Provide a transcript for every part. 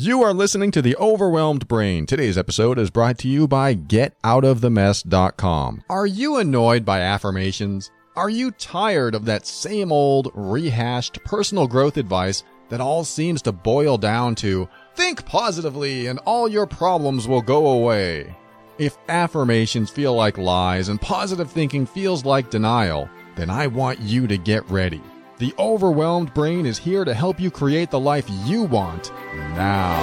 You are listening to The Overwhelmed Brain. Today's episode is brought to you by GetOutOfTheMess.com. Are you annoyed by affirmations? Are you tired of that same old, rehashed personal growth advice that all seems to boil down to think positively and all your problems will go away? If affirmations feel like lies and positive thinking feels like denial, then I want you to get ready. The overwhelmed brain is here to help you create the life you want now.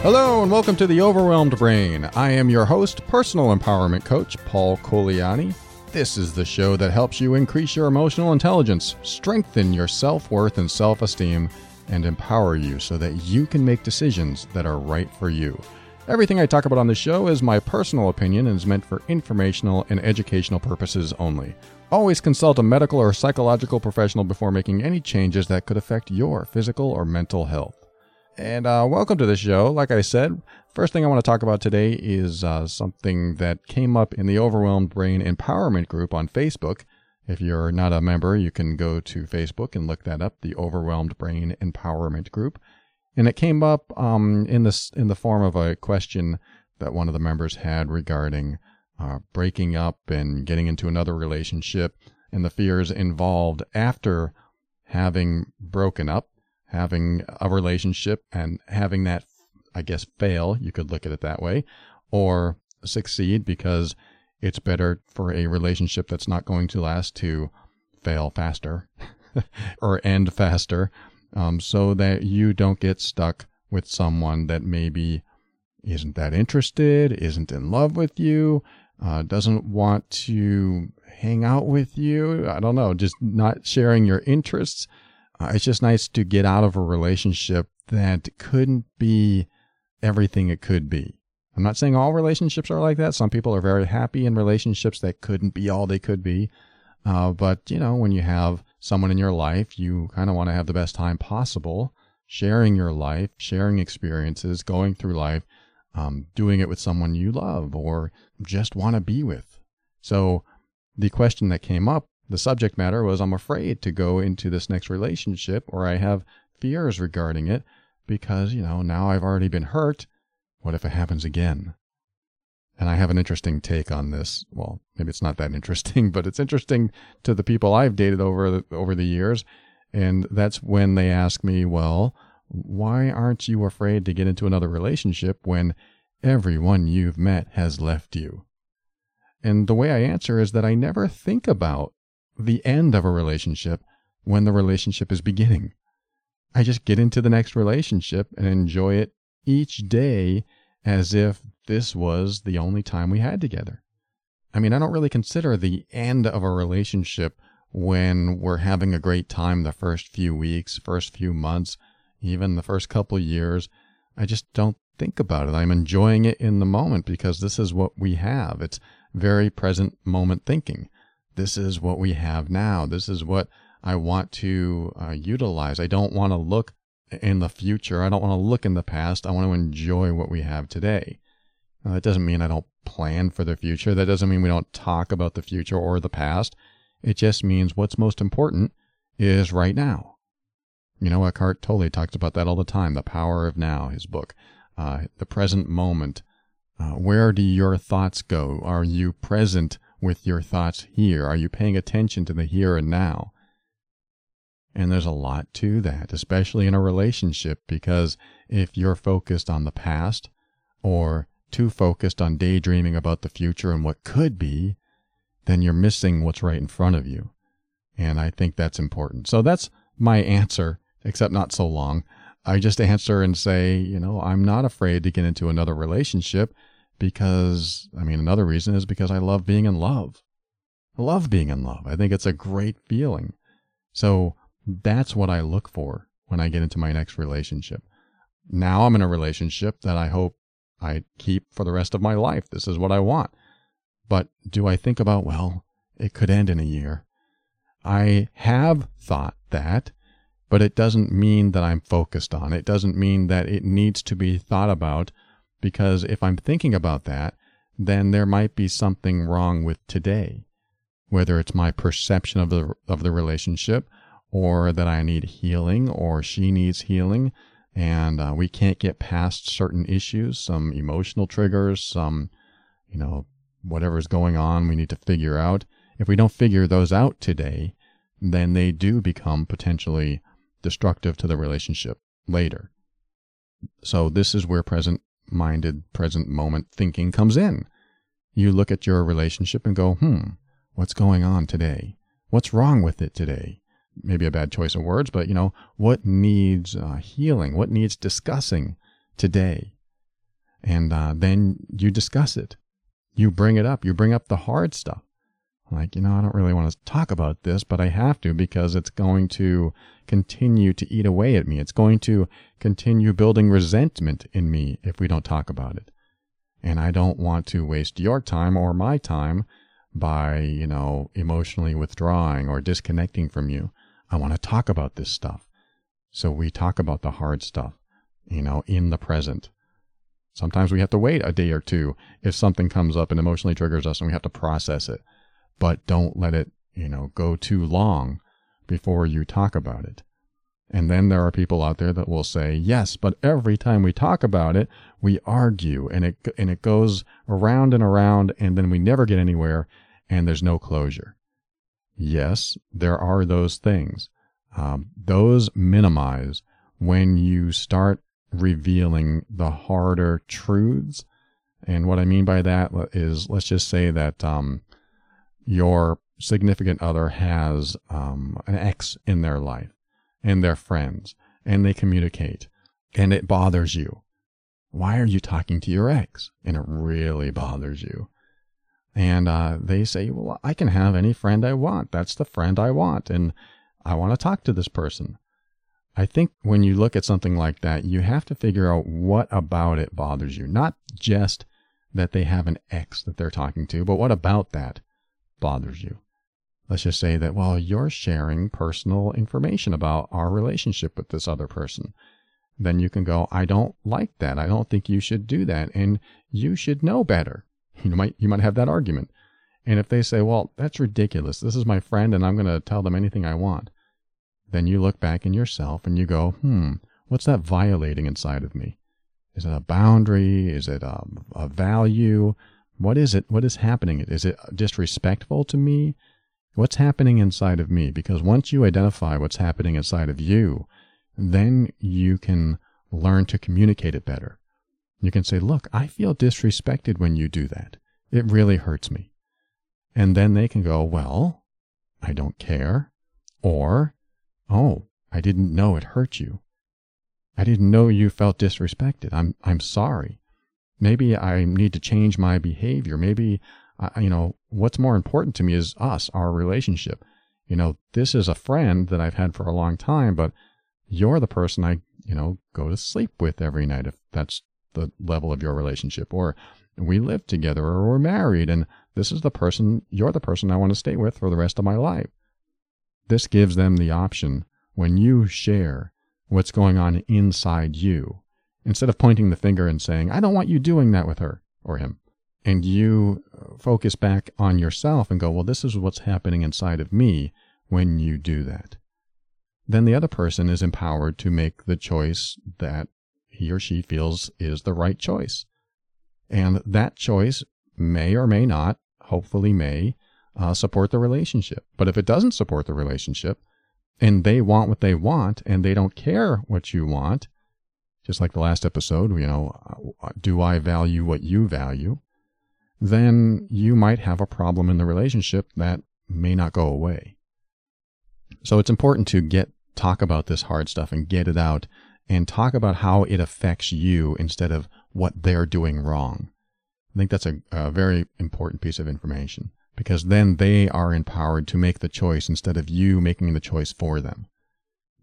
Hello and welcome to the Overwhelmed Brain. I am your host, personal empowerment coach Paul Colaianni. This is the show that helps you increase your emotional intelligence, strengthen your self worth and self esteem, and empower you so that you can make decisions that are right for you. Everything I talk about on the show is my personal opinion and is meant for informational and educational purposes only. Always consult a medical or psychological professional before making any changes that could affect your physical or mental health. And uh, welcome to the show. Like I said, first thing I want to talk about today is uh, something that came up in the Overwhelmed Brain Empowerment Group on Facebook. If you're not a member, you can go to Facebook and look that up, the Overwhelmed Brain Empowerment Group. And it came up um, in this in the form of a question that one of the members had regarding uh, breaking up and getting into another relationship and the fears involved after having broken up, having a relationship and having that, I guess, fail. You could look at it that way, or succeed because it's better for a relationship that's not going to last to fail faster or end faster um, so that you don't get stuck with someone that maybe isn't that interested, isn't in love with you, uh, doesn't want to hang out with you. I don't know, just not sharing your interests. Uh, it's just nice to get out of a relationship that couldn't be everything it could be. I'm not saying all relationships are like that. Some people are very happy in relationships that couldn't be all they could be. Uh, but, you know, when you have someone in your life, you kind of want to have the best time possible, sharing your life, sharing experiences, going through life, um, doing it with someone you love or just want to be with. So the question that came up, the subject matter was I'm afraid to go into this next relationship or I have fears regarding it because, you know, now I've already been hurt what if it happens again? And I have an interesting take on this. Well, maybe it's not that interesting, but it's interesting to the people I've dated over the, over the years. And that's when they ask me, well, why aren't you afraid to get into another relationship when everyone you've met has left you? And the way I answer is that I never think about the end of a relationship when the relationship is beginning. I just get into the next relationship and enjoy it each day as if this was the only time we had together. I mean, I don't really consider the end of a relationship when we're having a great time the first few weeks, first few months, even the first couple years. I just don't think about it. I'm enjoying it in the moment because this is what we have. It's very present moment thinking. This is what we have now. This is what I want to uh, utilize. I don't want to look in the future. I don't want to look in the past. I want to enjoy what we have today. Now, that doesn't mean I don't plan for the future. That doesn't mean we don't talk about the future or the past. It just means what's most important is right now. You know, Eckhart Tolle talks about that all the time. The power of now, his book, uh, the present moment. Uh, where do your thoughts go? Are you present with your thoughts here? Are you paying attention to the here and now? And there's a lot to that, especially in a relationship, because if you're focused on the past or too focused on daydreaming about the future and what could be, then you're missing what's right in front of you. And I think that's important. So that's my answer, except not so long. I just answer and say, you know, I'm not afraid to get into another relationship because, I mean, another reason is because I love being in love. I love being in love. I think it's a great feeling. So that's what I look for when I get into my next relationship. Now I'm in a relationship that I hope I keep for the rest of my life. This is what I want. But do I think about, well, it could end in a year? I have thought that, but it doesn't mean that I'm focused on it. Doesn't mean that it needs to be thought about because if I'm thinking about that, then there might be something wrong with today, whether it's my perception of the of the relationship, or that I need healing, or she needs healing, and uh, we can't get past certain issues, some emotional triggers, some, you know, whatever's going on, we need to figure out. If we don't figure those out today, then they do become potentially destructive to the relationship later. So this is where present minded, present moment thinking comes in. You look at your relationship and go, hmm, what's going on today? What's wrong with it today? Maybe a bad choice of words, but you know, what needs uh, healing? What needs discussing today? And uh, then you discuss it. You bring it up. You bring up the hard stuff. Like, you know, I don't really want to talk about this, but I have to because it's going to continue to eat away at me. It's going to continue building resentment in me if we don't talk about it. And I don't want to waste your time or my time by, you know, emotionally withdrawing or disconnecting from you. I want to talk about this stuff. So we talk about the hard stuff, you know, in the present. Sometimes we have to wait a day or two if something comes up and emotionally triggers us and we have to process it but don't let it, you know, go too long before you talk about it. And then there are people out there that will say, yes, but every time we talk about it, we argue and it, and it goes around and around and then we never get anywhere and there's no closure. Yes, there are those things. Um, those minimize when you start revealing the harder truths. And what I mean by that is, let's just say that, um, your significant other has um, an ex in their life and their friends and they communicate and it bothers you. Why are you talking to your ex? And it really bothers you. And uh, they say, Well, I can have any friend I want. That's the friend I want. And I want to talk to this person. I think when you look at something like that, you have to figure out what about it bothers you. Not just that they have an ex that they're talking to, but what about that bothers you. Let's just say that, well, you're sharing personal information about our relationship with this other person. Then you can go, I don't like that. I don't think you should do that. And you should know better. You might, you might have that argument. And if they say, well, that's ridiculous. This is my friend and I'm going to tell them anything I want. Then you look back in yourself and you go, hmm, what's that violating inside of me? Is it a boundary? Is it a, a value? What is it? What is happening? Is it disrespectful to me? What's happening inside of me? Because once you identify what's happening inside of you, then you can learn to communicate it better. You can say, Look, I feel disrespected when you do that. It really hurts me. And then they can go, Well, I don't care. Or, Oh, I didn't know it hurt you. I didn't know you felt disrespected. I'm, I'm sorry. Maybe I need to change my behavior. Maybe, uh, you know, what's more important to me is us, our relationship. You know, this is a friend that I've had for a long time, but you're the person I, you know, go to sleep with every night if that's the level of your relationship. Or we live together or we're married and this is the person, you're the person I want to stay with for the rest of my life. This gives them the option when you share what's going on inside you instead of pointing the finger and saying, I don't want you doing that with her or him. And you uh, focus back on yourself and go, well, this is what's happening inside of me when you do that. Then the other person is empowered to make the choice that he or she feels is the right choice. And that choice may or may not, hopefully may, uh, support the relationship. But if it doesn't support the relationship and they want what they want and they don't care what you want, just like the last episode, you know, uh, do I value what you value? Then you might have a problem in the relationship that may not go away. So it's important to get talk about this hard stuff and get it out and talk about how it affects you instead of what they're doing wrong. I think that's a, a very important piece of information because then they are empowered to make the choice instead of you making the choice for them.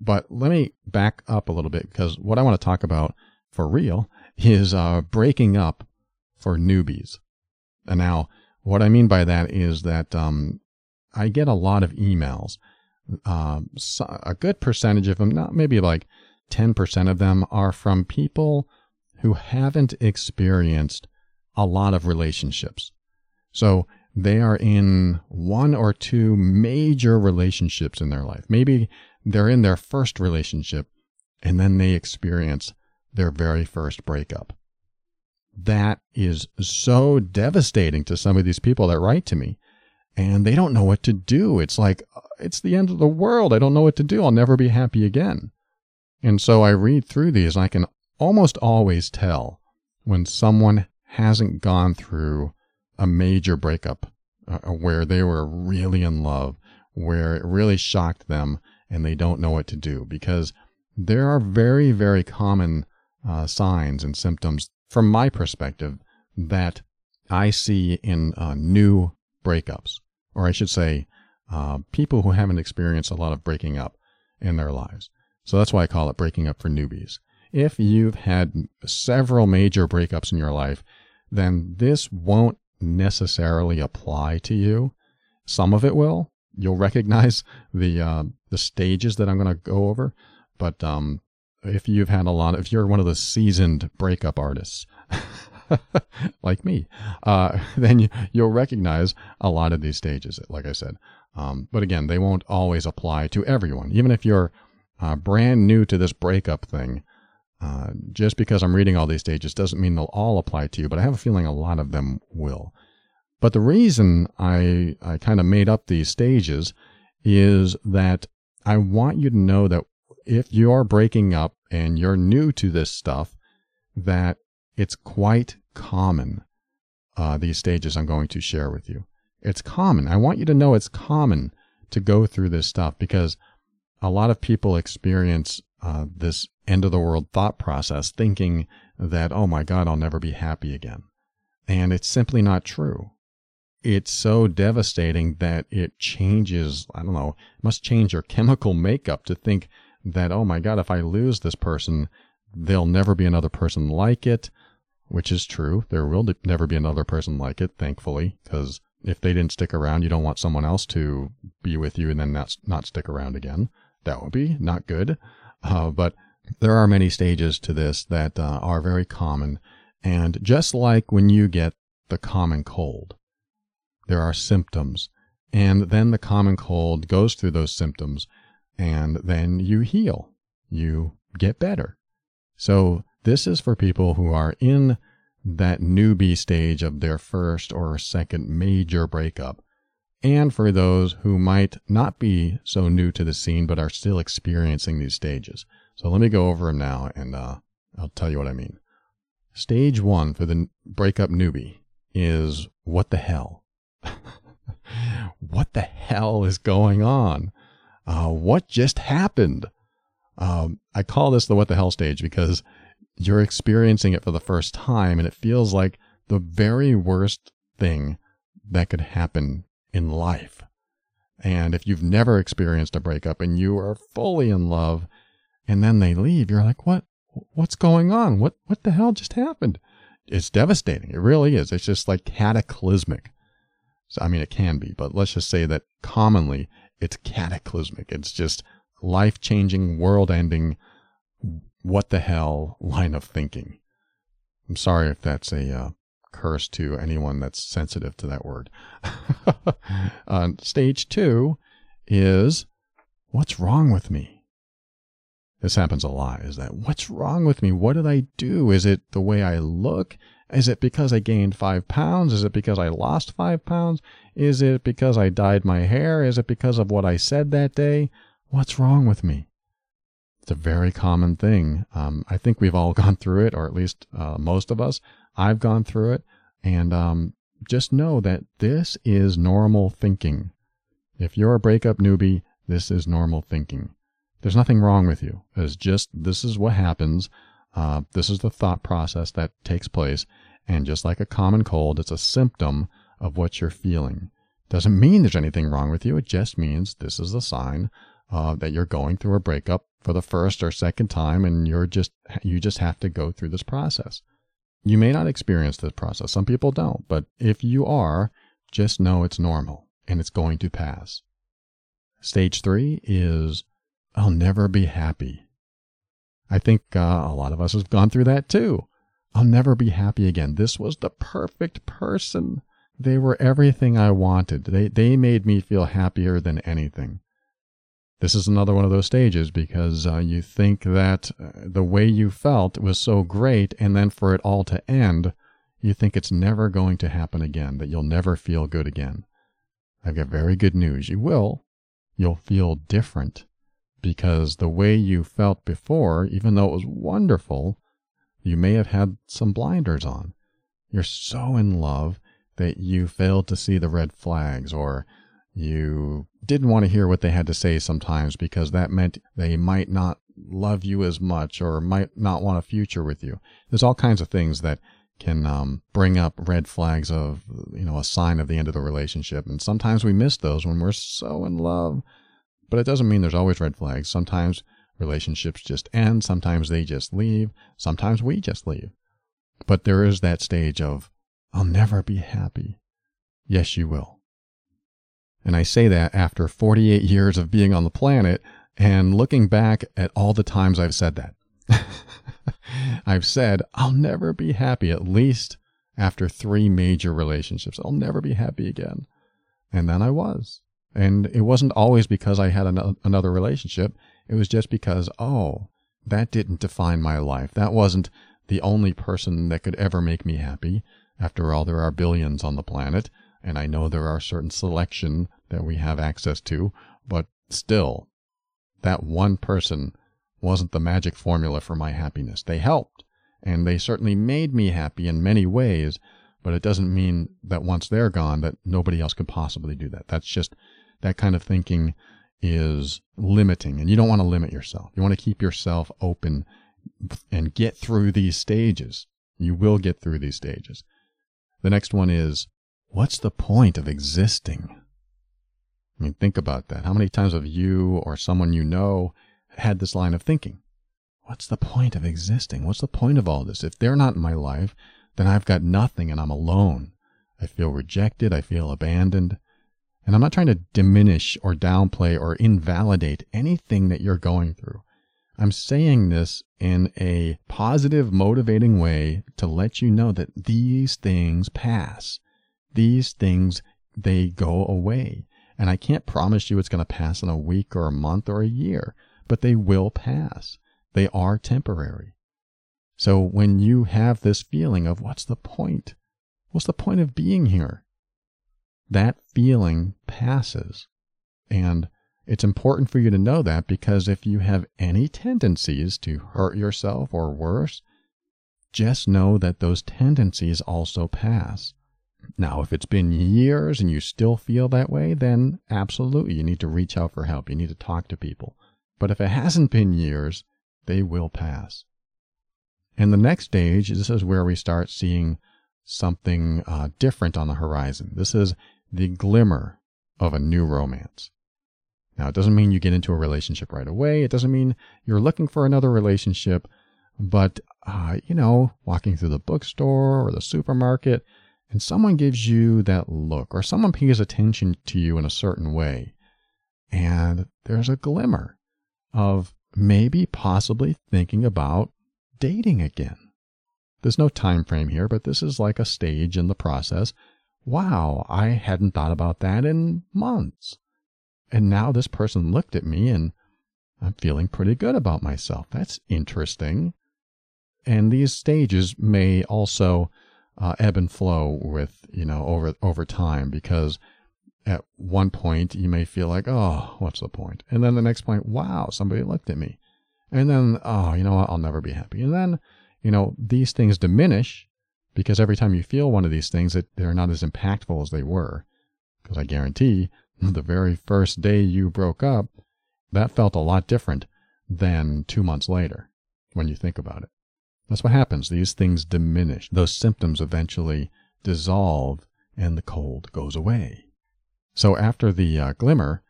But let me back up a little bit because what I want to talk about for real is uh, breaking up for newbies. And now, what I mean by that is that um, I get a lot of emails. Uh, so a good percentage of them, not maybe like 10% of them, are from people who haven't experienced a lot of relationships. So they are in one or two major relationships in their life. Maybe they're in their first relationship and then they experience their very first breakup. That is so devastating to some of these people that write to me and they don't know what to do. It's like, uh, it's the end of the world. I don't know what to do. I'll never be happy again. And so I read through these and I can almost always tell when someone hasn't gone through a major breakup uh, where they were really in love, where it really shocked them and they don't know what to do because there are very, very common uh, signs and symptoms from my perspective that I see in uh, new breakups, or I should say, uh, people who haven't experienced a lot of breaking up in their lives. So that's why I call it breaking up for newbies. If you've had several major breakups in your life, then this won't necessarily apply to you. Some of it will. You'll recognize the uh, the stages that I'm going to go over, but um, if you've had a lot, if you're one of the seasoned breakup artists, like me, uh, then you, will recognize a lot of these stages. Like I said, um, but again, they won't always apply to everyone. Even if you're uh, brand new to this breakup thing, uh, just because I'm reading all these stages doesn't mean they'll all apply to you, but I have a feeling a lot of them will. But the reason I, I kind of made up these stages is that I want you to know that if you're breaking up and you're new to this stuff, that it's quite common, uh, these stages I'm going to share with you. It's common. I want you to know it's common to go through this stuff because a lot of people experience uh, this end of the world thought process thinking that, oh my God, I'll never be happy again. And it's simply not true. It's so devastating that it changes, I don't know, must change your chemical makeup to think that, oh my God, if I lose this person, there'll never be another person like it, which is true. There will never be another person like it, thankfully, because if they didn't stick around, you don't want someone else to be with you and then not, not stick around again. That would be not good. Uh, but there are many stages to this that uh, are very common. And just like when you get the common cold, there are symptoms. And then the common cold goes through those symptoms and then you heal. You get better. So this is for people who are in that newbie stage of their first or second major breakup, and for those who might not be so new to the scene but are still experiencing these stages. So let me go over them now and uh, I'll tell you what I mean. Stage one for the breakup newbie is what the hell? what the hell is going on? Uh, what just happened? Um, I call this the what the hell stage because you're experiencing it for the first time and it feels like the very worst thing that could happen in life. And if you've never experienced a breakup and you are fully in love and then they leave, you're like, what, what's going on? What, what the hell just happened? It's devastating. It really is. It's just like cataclysmic. So, I mean, it can be, but let's just say that commonly it's cataclysmic. It's just life changing, world ending, what the hell line of thinking. I'm sorry if that's a uh, curse to anyone that's sensitive to that word. uh, stage two is what's wrong with me? This happens a lot. Is that what's wrong with me? What did I do? Is it the way I look? Is it because I gained five pounds? Is it because I lost five pounds? Is it because I dyed my hair? Is it because of what I said that day? What's wrong with me? It's a very common thing. Um, I think we've all gone through it, or at least uh, most of us. I've gone through it. And um, just know that this is normal thinking. If you're a breakup newbie, this is normal thinking. There's nothing wrong with you. It's just this is what happens. Uh, this is the thought process that takes place. And just like a common cold, it's a symptom of what you're feeling. Doesn't mean there's anything wrong with you. It just means this is a sign uh, that you're going through a breakup for the first or second time, and you're just you just have to go through this process. You may not experience this process. Some people don't, but if you are, just know it's normal and it's going to pass. Stage three is I'll never be happy. I think uh, a lot of us have gone through that too. I'll never be happy again. This was the perfect person. They were everything I wanted. They, they made me feel happier than anything. This is another one of those stages because uh, you think that uh, the way you felt was so great, and then for it all to end, you think it's never going to happen again, that you'll never feel good again. I've got very good news. You will. You'll feel different because the way you felt before, even though it was wonderful, you may have had some blinders on. You're so in love that you failed to see the red flags or you didn't want to hear what they had to say sometimes because that meant they might not love you as much or might not want a future with you. There's all kinds of things that can um, bring up red flags of, you know, a sign of the end of the relationship. And sometimes we miss those when we're so in love. But it doesn't mean there's always red flags. Sometimes relationships just end. Sometimes they just leave. Sometimes we just leave. But there is that stage of, I'll never be happy. Yes, you will. And I say that after 48 years of being on the planet and looking back at all the times I've said that. I've said, I'll never be happy, at least after three major relationships. I'll never be happy again. And then I was. And it wasn't always because I had an- another relationship. It was just because, oh, that didn't define my life. That wasn't the only person that could ever make me happy. After all, there are billions on the planet, and I know there are certain selection that we have access to, but still, that one person wasn't the magic formula for my happiness. They helped, and they certainly made me happy in many ways, but it doesn't mean that once they're gone that nobody else could possibly do that. That's just that kind of thinking is limiting, and you don't want to limit yourself. You want to keep yourself open and get through these stages. You will get through these stages. The next one is what's the point of existing? I mean, think about that. How many times have you or someone you know had this line of thinking? What's the point of existing? What's the point of all this? If they're not in my life, then I've got nothing and I'm alone. I feel rejected. I feel abandoned. And I'm not trying to diminish or downplay or invalidate anything that you're going through. I'm saying this in a positive, motivating way to let you know that these things pass. These things, they go away. And I can't promise you it's going to pass in a week or a month or a year, but they will pass. They are temporary. So when you have this feeling of what's the point? What's the point of being here? that feeling passes. And it's important for you to know that because if you have any tendencies to hurt yourself or worse, just know that those tendencies also pass. Now, if it's been years and you still feel that way, then absolutely you need to reach out for help. You need to talk to people. But if it hasn't been years, they will pass. And the next stage, this is where we start seeing something uh, different on the horizon. This is the glimmer of a new romance. Now, it doesn't mean you get into a relationship right away. It doesn't mean you're looking for another relationship. But, uh, you know, walking through the bookstore or the supermarket, and someone gives you that look, or someone pays attention to you in a certain way, and there's a glimmer of maybe possibly thinking about dating again. There's no time frame here, but this is like a stage in the process wow, I hadn't thought about that in months. And now this person looked at me and I'm feeling pretty good about myself. That's interesting. And these stages may also uh, ebb and flow with, you know, over, over time because at one point you may feel like, oh, what's the? And then the next point, wow, somebody looked at me. And then, oh, you know what? I'll never be happy. And then, you know, these things diminish because every time you feel one of these things, it, they're not as impactful as they were. Because I guarantee the very first day you broke up, that felt a lot different than two months later when you think about it. That's what happens. These things diminish. Those symptoms eventually dissolve and the cold goes away. So after the uh, glimmer,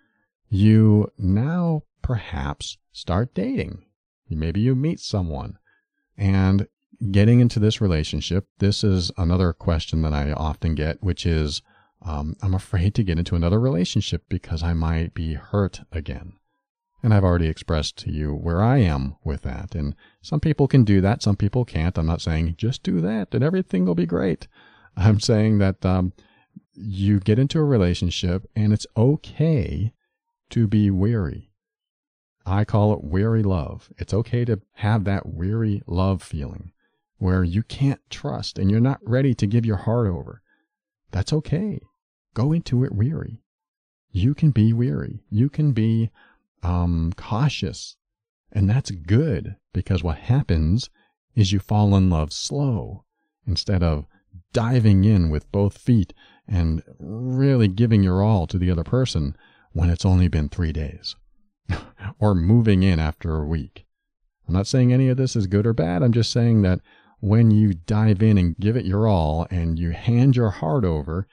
you now perhaps start dating. Maybe you meet someone and getting into this relationship, this is another question that I often get, which is um, I'm afraid to get into another relationship because I might be hurt again. And I've already expressed to you where I am with that. And some people can do that, some people can't. I'm not saying just do that and everything will be great. I'm saying that um, you get into a relationship and it's okay to be weary. I call it weary love. It's okay to have that weary love feeling where you can't trust and you're not ready to give your heart over. That's okay. Go into it weary. You can be weary. You can be um, cautious. And that's good because what happens is you fall in love slow instead of diving in with both feet and really giving your all to the other person when it's only been three days or moving in after a week. I'm not saying any of this is good or bad. I'm just saying that when you dive in and give it your all and you hand your heart over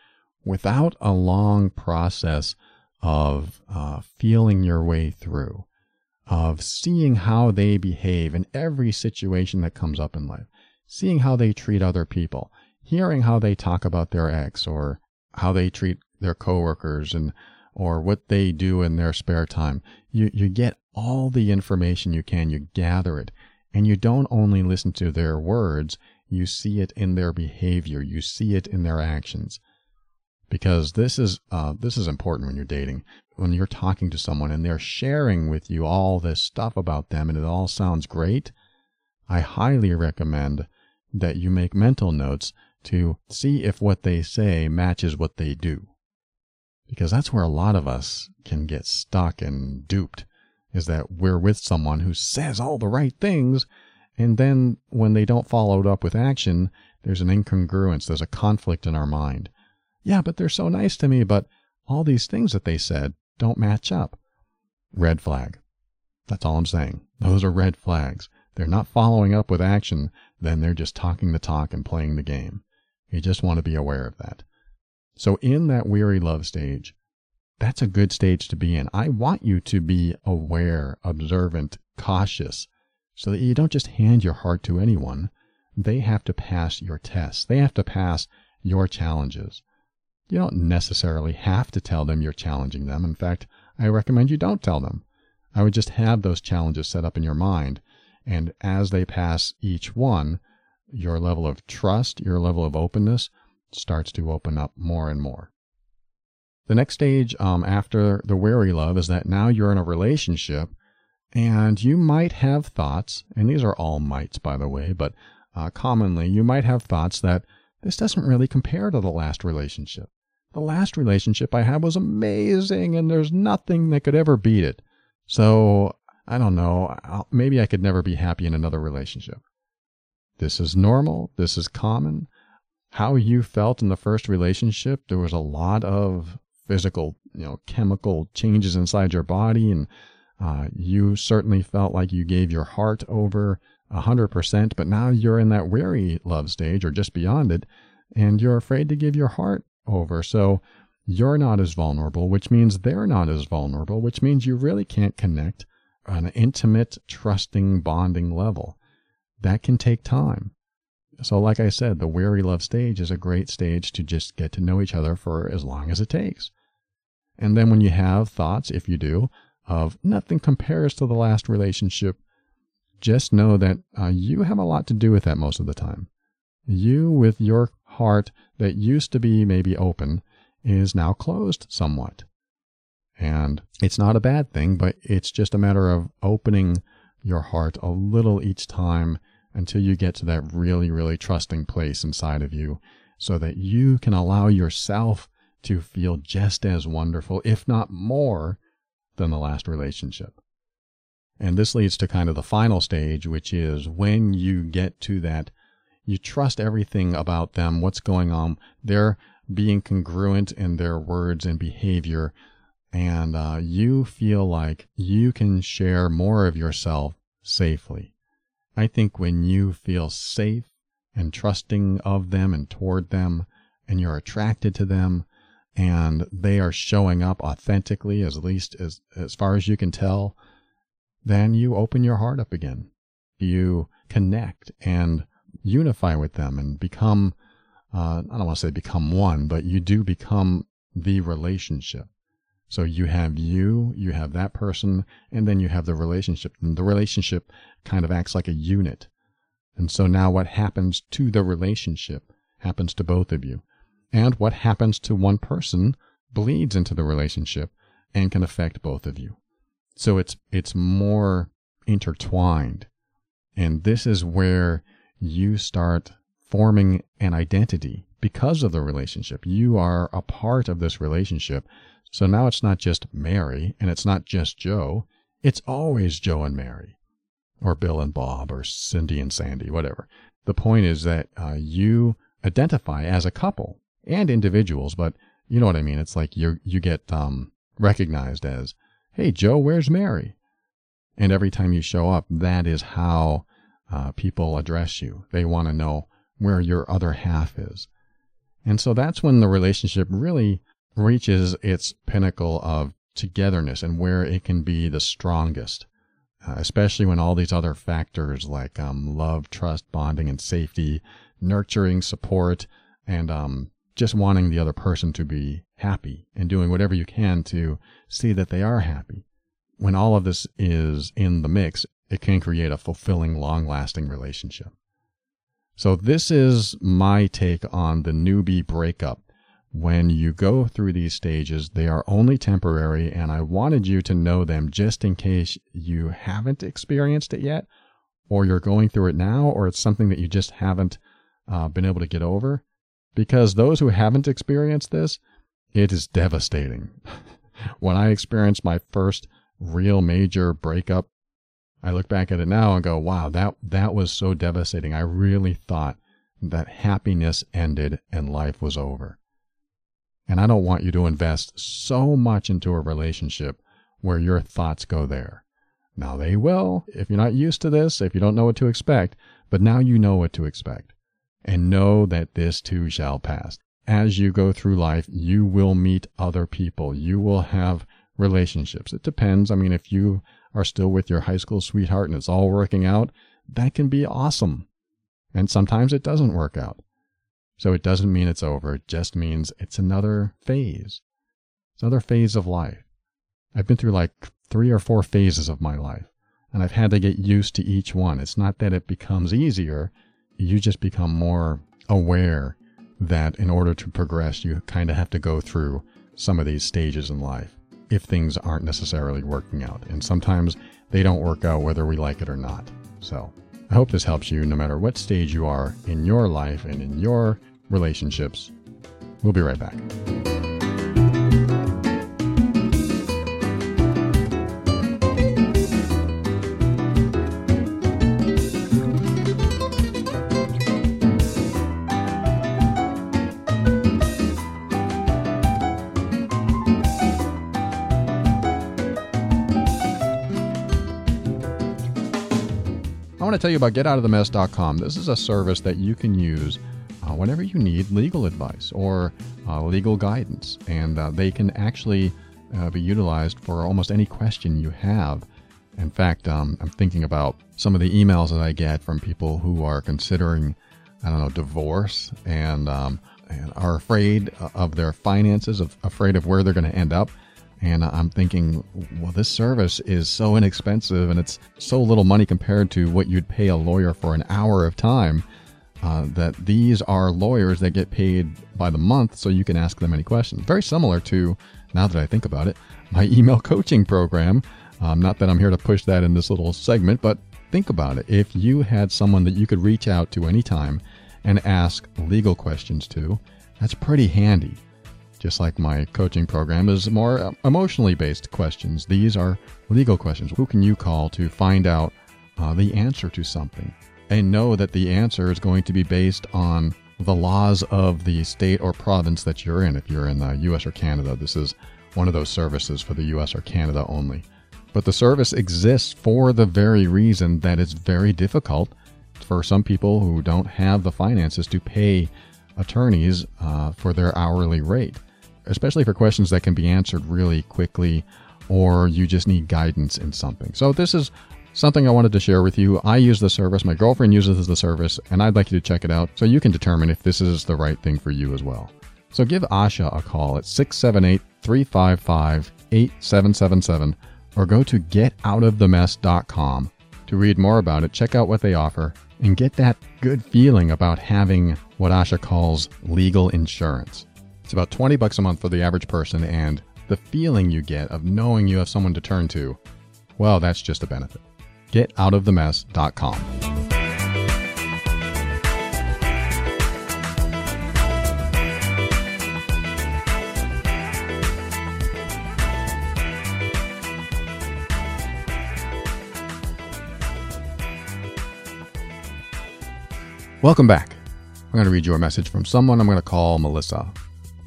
without a long process of uh, feeling your way through, of seeing how they behave in every situation that comes up in life, seeing how they treat other people, hearing how they talk about their ex or how they treat their coworkers and or what they do in their spare time. You you get all the information you can, you gather it, and you don't only listen to their words, you see it in their behavior, you see it in their actions because this is uh, this is important when you're dating. When you're talking to someone and they're sharing with you all this stuff about them and it all sounds great, I highly recommend that you make mental notes to see if what they say matches what they do. Because that's where a lot of us can get stuck and duped is that we're with someone who says all the right things and then when they don't follow it up with action, there's an incongruence, there's a conflict in our mind yeah, but they're so nice to me, but all these things that they said don't match up. Red flag. That's all I'm saying. Those are red flags. They're not following up with action, then they're just talking the talk and playing the game. You just want to be aware of that. So, in that weary love stage, that's a good stage to be in. I want you to be aware, observant, cautious, so that you don't just hand your heart to anyone. They have to pass your tests, they have to pass your challenges. You don't necessarily have to tell them you're challenging them. In fact, I recommend you don't tell them. I would just have those challenges set up in your mind. And as they pass each one, your level of trust, your level of openness starts to open up more and more. The next stage um, after the weary love is that now you're in a relationship and you might have thoughts, and these are all mights, by the way, but uh, commonly you might have thoughts that this doesn't really compare to the last relationship. The last relationship I had was amazing and there's nothing that could ever beat it. So, I don't know, I'll, maybe I could never be happy in another relationship. This is normal. This is common. How you felt in the first relationship, there was a lot of physical, you know, chemical changes inside your body and uh, you certainly felt like you gave your heart over a hundred percent, but now you're in that weary love stage or just beyond it, and you're afraid to give your heart over. So you're not as vulnerable, which means they're not as vulnerable, which means you really can't connect on an intimate, trusting, bonding level. That can take time. So, like I said, the weary love stage is a great stage to just get to know each other for as long as it takes. And then when you have thoughts, if you do, of nothing compares to the last relationship, just know that uh, you have a lot to do with that most of the time. You, with your heart that used to be maybe open, is now closed somewhat. And it's not a bad thing, but it's just a matter of opening your heart a little each time until you get to that really, really trusting place inside of you so that you can allow yourself to feel just as wonderful, if not more, than the last relationship. And this leads to kind of the final stage, which is when you get to that you trust everything about them, what's going on. They're being congruent in their words and behavior. And uh, you feel like you can share more of yourself safely. I think when you feel safe and trusting of them and toward them, and you're attracted to them, and they are showing up authentically, as least as, as far as you can tell, then you open your heart up again. You connect and unify with them and become, uh, I don't want to say become one, but you do become the relationship. So you have you, you have that person, and then you have the relationship. And the relationship kind of acts like a unit. And so now what happens to the relationship happens to both of you. And what happens to one person bleeds into the relationship and can affect both of you. So it's it's more intertwined. And this is where you start forming an identity because of the relationship. You are a part of this relationship. So now it's not just Mary and it's not just Joe. It's always Joe and Mary or Bill and Bob or Cindy and Sandy, whatever. The point is that uh, you identify as a couple and individuals, but you know what I mean. It's like you you get um, recognized as, "Hey, Joe, where's Mary?" And every time you show up, that is how uh, people address you. They want to know where your other half is, and so that's when the relationship really reaches its pinnacle of togetherness and where it can be the strongest. Uh, especially when all these other factors like um, love, trust, bonding, and safety, nurturing, support, and um, just wanting the other person to be happy and doing whatever you can to see that they are happy. When all of this is in the mix, it can create a fulfilling, long lasting relationship. So, this is my take on the newbie breakup. When you go through these stages, they are only temporary, and I wanted you to know them just in case you haven't experienced it yet, or you're going through it now, or it's something that you just haven't uh, been able to get over. Because those who haven't experienced this, it is devastating. when I experienced my first real major breakup, I look back at it now and go, wow, that, that was so devastating. I really thought that happiness ended and life was over. And I don't want you to invest so much into a relationship where your thoughts go there. Now they will, if you're not used to this, if you don't know what to expect, but now you know what to expect and know that this too shall pass. As you go through life, you will meet other people. You will have relationships. It depends. I mean, if you are still with your high school sweetheart and it's all working out, that can be awesome. And sometimes it doesn't work out. So it doesn't mean it's over. It just means it's another phase. It's another phase of life. I've been through like three or four phases of my life, and I've had to get used to each one. It's not that it becomes easier you just become more aware that in order to progress, you kind of have to go through some of these stages in life if things aren't necessarily working out. And sometimes they don't work out whether we like it or not. So I hope this helps you no matter what stage you are in your life and in your relationships. We'll be right back. Want to tell you about getoutofthemess.com. This is a service that you can use uh, whenever you need legal advice or uh, legal guidance, and uh, they can actually uh, be utilized for almost any question you have. In fact, um, I'm thinking about some of the emails that I get from people who are considering, I don't know, divorce and, um, and are afraid of their finances, of, afraid of where they're going to end up. And I'm thinking, well, this service is so inexpensive and it's so little money compared to what you'd pay a lawyer for an hour of time uh, that these are lawyers that get paid by the month so you can ask them any questions. Very similar to, now that I think about it, my email coaching program. Um, not that I'm here to push that in this little segment, but think about it. If you had someone that you could reach out to anytime and ask legal questions to, that's pretty handy just like my coaching program, is more emotionally based questions. These are legal questions. Who can you call to find out uh, the answer to something? And know that the answer is going to be based on the laws of the state or province that you're in. If you're in the US or Canada, this is one of those services for the US or Canada only. But the service exists for the very reason that it's very difficult for some people who don't have the finances to pay attorneys uh, for their hourly rate especially for questions that can be answered really quickly or you just need guidance in something. So, this is something I wanted to share with you. I use the service, my girlfriend uses the service, and I'd like you to check it out so you can determine if this is the right thing for you as well. So, give Asha a call at 678 355 8777 or go to getoutofthemess.com. To read more about it, check out what they offer and get that good feeling about having what Asha calls legal insurance. It's about 20 bucks a month for the average person and the feeling you get of knowing you have someone to turn to, well, that's just a benefit. Getoutofthemess.com. Welcome back. I'm going to read you a message from someone I'm going to call Melissa.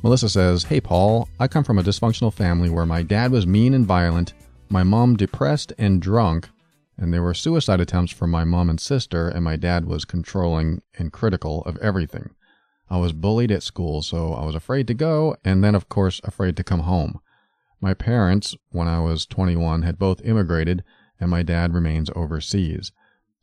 Melissa says, Hey Paul, I come from a dysfunctional family where my dad was mean and violent, my mom depressed and drunk, and there were suicide attempts from my mom and sister, and my dad was controlling and critical of everything. I was bullied at school, so I was afraid to go, and then, of course, afraid to come home. My parents, when I was 21, had both immigrated, and my dad remains overseas.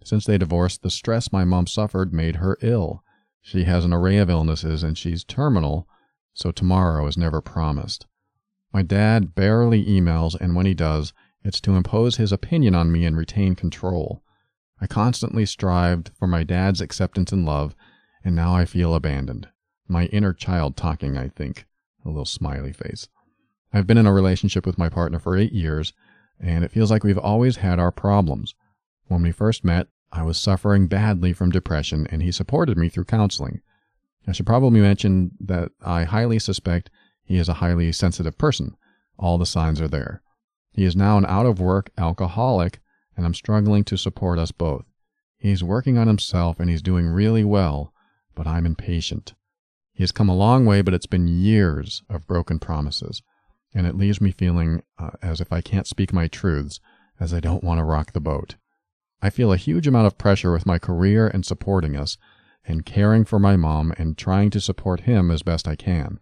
Since they divorced, the stress my mom suffered made her ill. She has an array of illnesses and she's terminal, so tomorrow is never promised. My dad barely emails, and when he does, it's to impose his opinion on me and retain control. I constantly strived for my dad's acceptance and love, and now I feel abandoned. My inner child talking, I think. A little smiley face. I've been in a relationship with my partner for eight years, and it feels like we've always had our problems. When we first met, I was suffering badly from depression, and he supported me through counseling. I should probably mention that I highly suspect he is a highly sensitive person. All the signs are there. He is now an out of work alcoholic, and I'm struggling to support us both. He's working on himself and he's doing really well, but I'm impatient. He has come a long way, but it's been years of broken promises, and it leaves me feeling uh, as if I can't speak my truths, as I don't want to rock the boat. I feel a huge amount of pressure with my career and supporting us, and caring for my mom and trying to support him as best I can.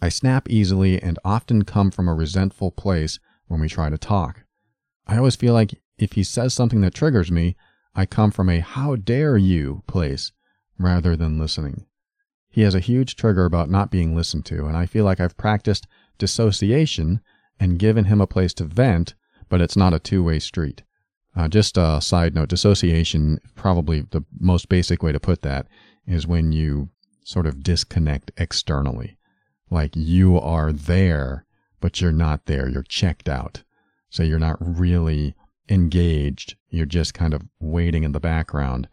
I snap easily and often come from a resentful place when we try to talk. I always feel like if he says something that triggers me, I come from a how dare you place rather than listening. He has a huge trigger about not being listened to, and I feel like I've practiced dissociation and given him a place to vent, but it's not a two way street. Uh, just a side note dissociation, probably the most basic way to put that is when you sort of disconnect externally. Like you are there, but you're not there. You're checked out. So you're not really engaged. You're just kind of waiting in the background,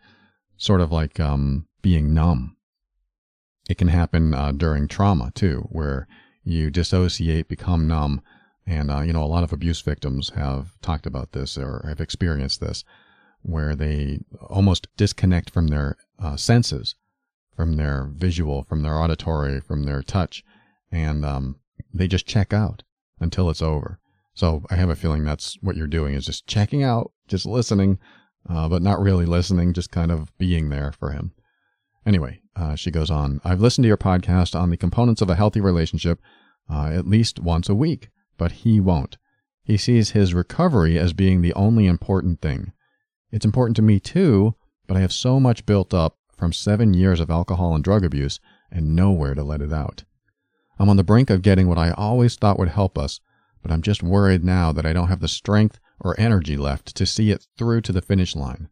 sort of like um, being numb. It can happen uh, during trauma too, where you dissociate, become numb, and, uh, you know, a lot of abuse victims have talked about this or have experienced this, where they almost disconnect from their uh, senses, from their visual, from their auditory, from their touch, and um, they just check out until it's over. So I have a feeling that's what you're doing is just checking out, just listening, uh, but not really listening, just kind of being there for him. Anyway, uh, she goes on, I've listened to your podcast on the components of a healthy relationship uh, at least once a week but he won't. He sees his recovery as being the only important thing. It's important to me too, but I have so much built up from seven years of alcohol and drug abuse and nowhere to let it out. I'm on the brink of getting what I always thought would help us, but I'm just worried now that I don't have the strength or energy left to see it through to the finish line.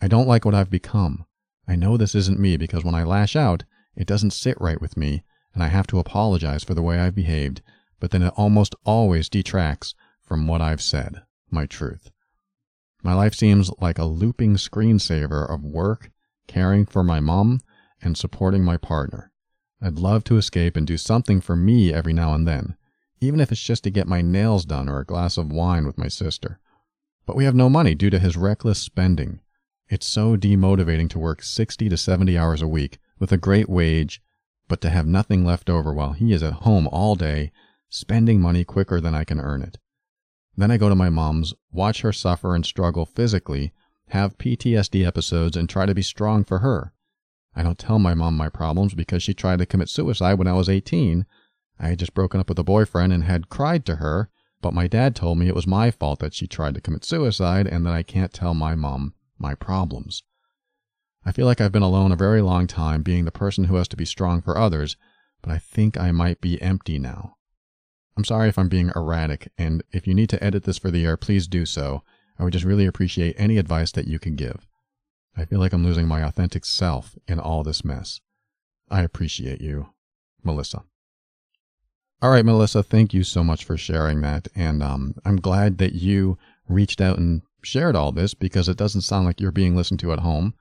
I don't like what I've become. I know this isn't me because when I lash out, it doesn't sit right with me, and I have to apologize for the way I've behaved but then it almost always detracts from what I've said, my truth. My life seems like a looping screensaver of work, caring for my mom, and supporting my partner. I'd love to escape and do something for me every now and then, even if it's just to get my nails done or a glass of wine with my sister. But we have no money due to his reckless spending. It's so demotivating to work 60 to 70 hours a week with a great wage, but to have nothing left over while he is at home all day spending money quicker than I can earn it. Then I go to my mom's, watch her suffer and struggle physically, have PTSD episodes, and try to be strong for her. I don't tell my mom my problems because she tried to commit suicide when I was 18. I had just broken up with a boyfriend and had cried to her, but my dad told me it was my fault that she tried to commit suicide and that I can't tell my mom my problems. I feel like I've been alone a very long time being the person who has to be strong for others, but I think I might be empty now. I'm sorry if I'm being erratic, and if you need to edit this for the air, please do so. I would just really appreciate any advice that you can give. I feel like I'm losing my authentic self in all this mess. I appreciate you, Melissa. All right, Melissa, thank you so much for sharing that. And um, I'm glad that you reached out and shared all this because it doesn't sound like you're being listened to at home.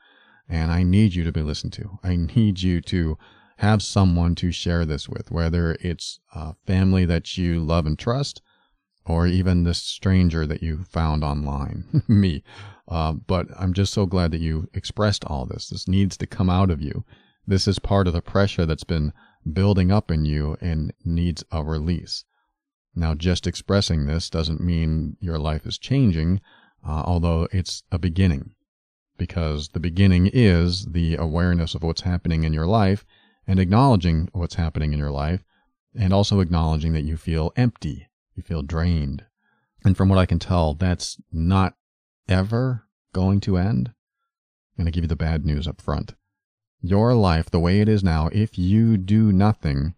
And I need you to be listened to. I need you to have someone to share this with, whether it's a family that you love and trust, or even this stranger that you found online, me. Uh, but I'm just so glad that you expressed all this. This needs to come out of you. This is part of the pressure that's been building up in you and needs a release. Now, just expressing this doesn't mean your life is changing, uh, although it's a beginning. Because the beginning is the awareness of what's happening in your life and acknowledging what's happening in your life, and also acknowledging that you feel empty, you feel drained. And from what I can tell, that's not ever going to end. I'm going to give you the bad news up front. Your life, the way it is now, if you do nothing,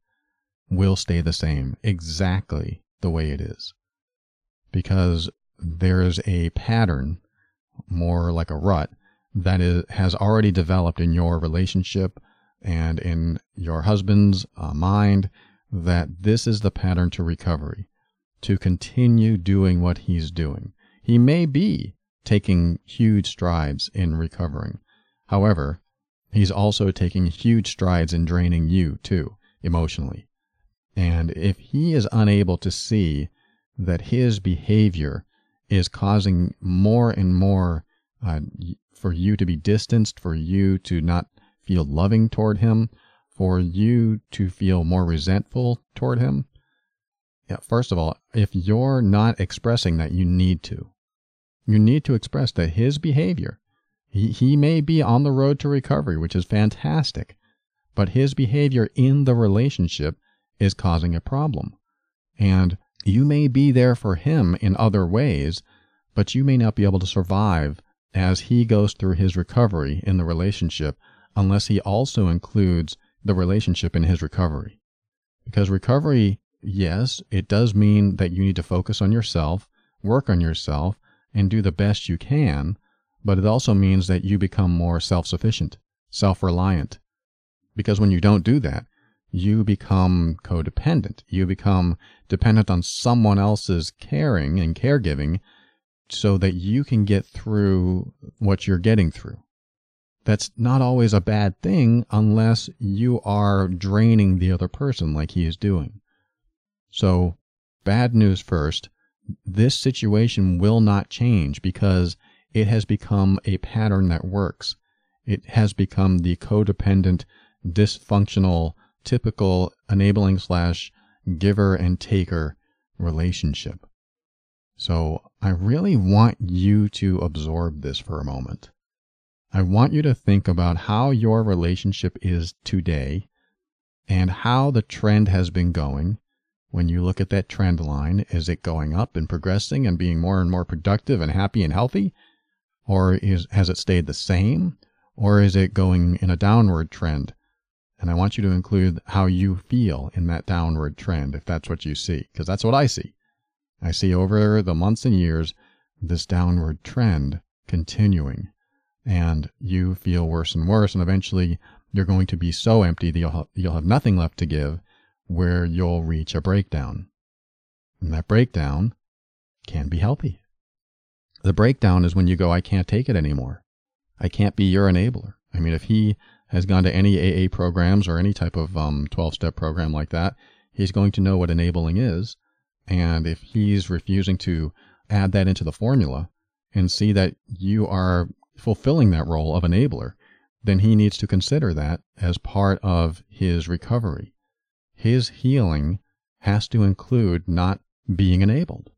will stay the same, exactly the way it is. Because there is a pattern, more like a rut, that is, has already developed in your relationship and in your husband's uh, mind that this is the pattern to recovery, to continue doing what he's doing. He may be taking huge strides in recovering. However, he's also taking huge strides in draining you too, emotionally. And if he is unable to see that his behavior is causing more and more uh, for you to be distanced, for you to not feel loving toward him, for you to feel more resentful toward him? Yeah, first of all, if you're not expressing that, you need to. You need to express that his behavior, he, he may be on the road to recovery, which is fantastic, but his behavior in the relationship is causing a problem. And you may be there for him in other ways, but you may not be able to survive as he goes through his recovery in the relationship unless he also includes the relationship in his recovery. Because recovery, yes, it does mean that you need to focus on yourself, work on yourself, and do the best you can, but it also means that you become more self sufficient, self reliant. Because when you don't do that, you become codependent. You become dependent on someone else's caring and caregiving so that you can get through what you're getting through that's not always a bad thing unless you are draining the other person like he is doing. So, bad news first this situation will not change because it has become a pattern that works. It has become the codependent, dysfunctional, typical enabling slash giver and taker relationship. So I really want you to absorb this for a moment. I want you to think about how your relationship is today and how the trend has been going. When you look at that trend line, is it going up and progressing and being more and more productive and happy and healthy? Or is, has it stayed the same? Or is it going in a downward trend? And I want you to include how you feel in that downward trend, if that's what you see, because that's what I see. I see over the months and years this downward trend continuing and you feel worse and worse. And eventually you're going to be so empty that you'll have, you'll have nothing left to give where you'll reach a breakdown. And that breakdown can be healthy. The breakdown is when you go, I can't take it anymore. I can't be your enabler. I mean, if he has gone to any AA programs or any type of um, 12 step program like that, he's going to know what enabling is. And if he's refusing to add that into the formula and see that you are fulfilling that role of enabler, then he needs to consider that as part of his recovery. His healing has to include not being enabled.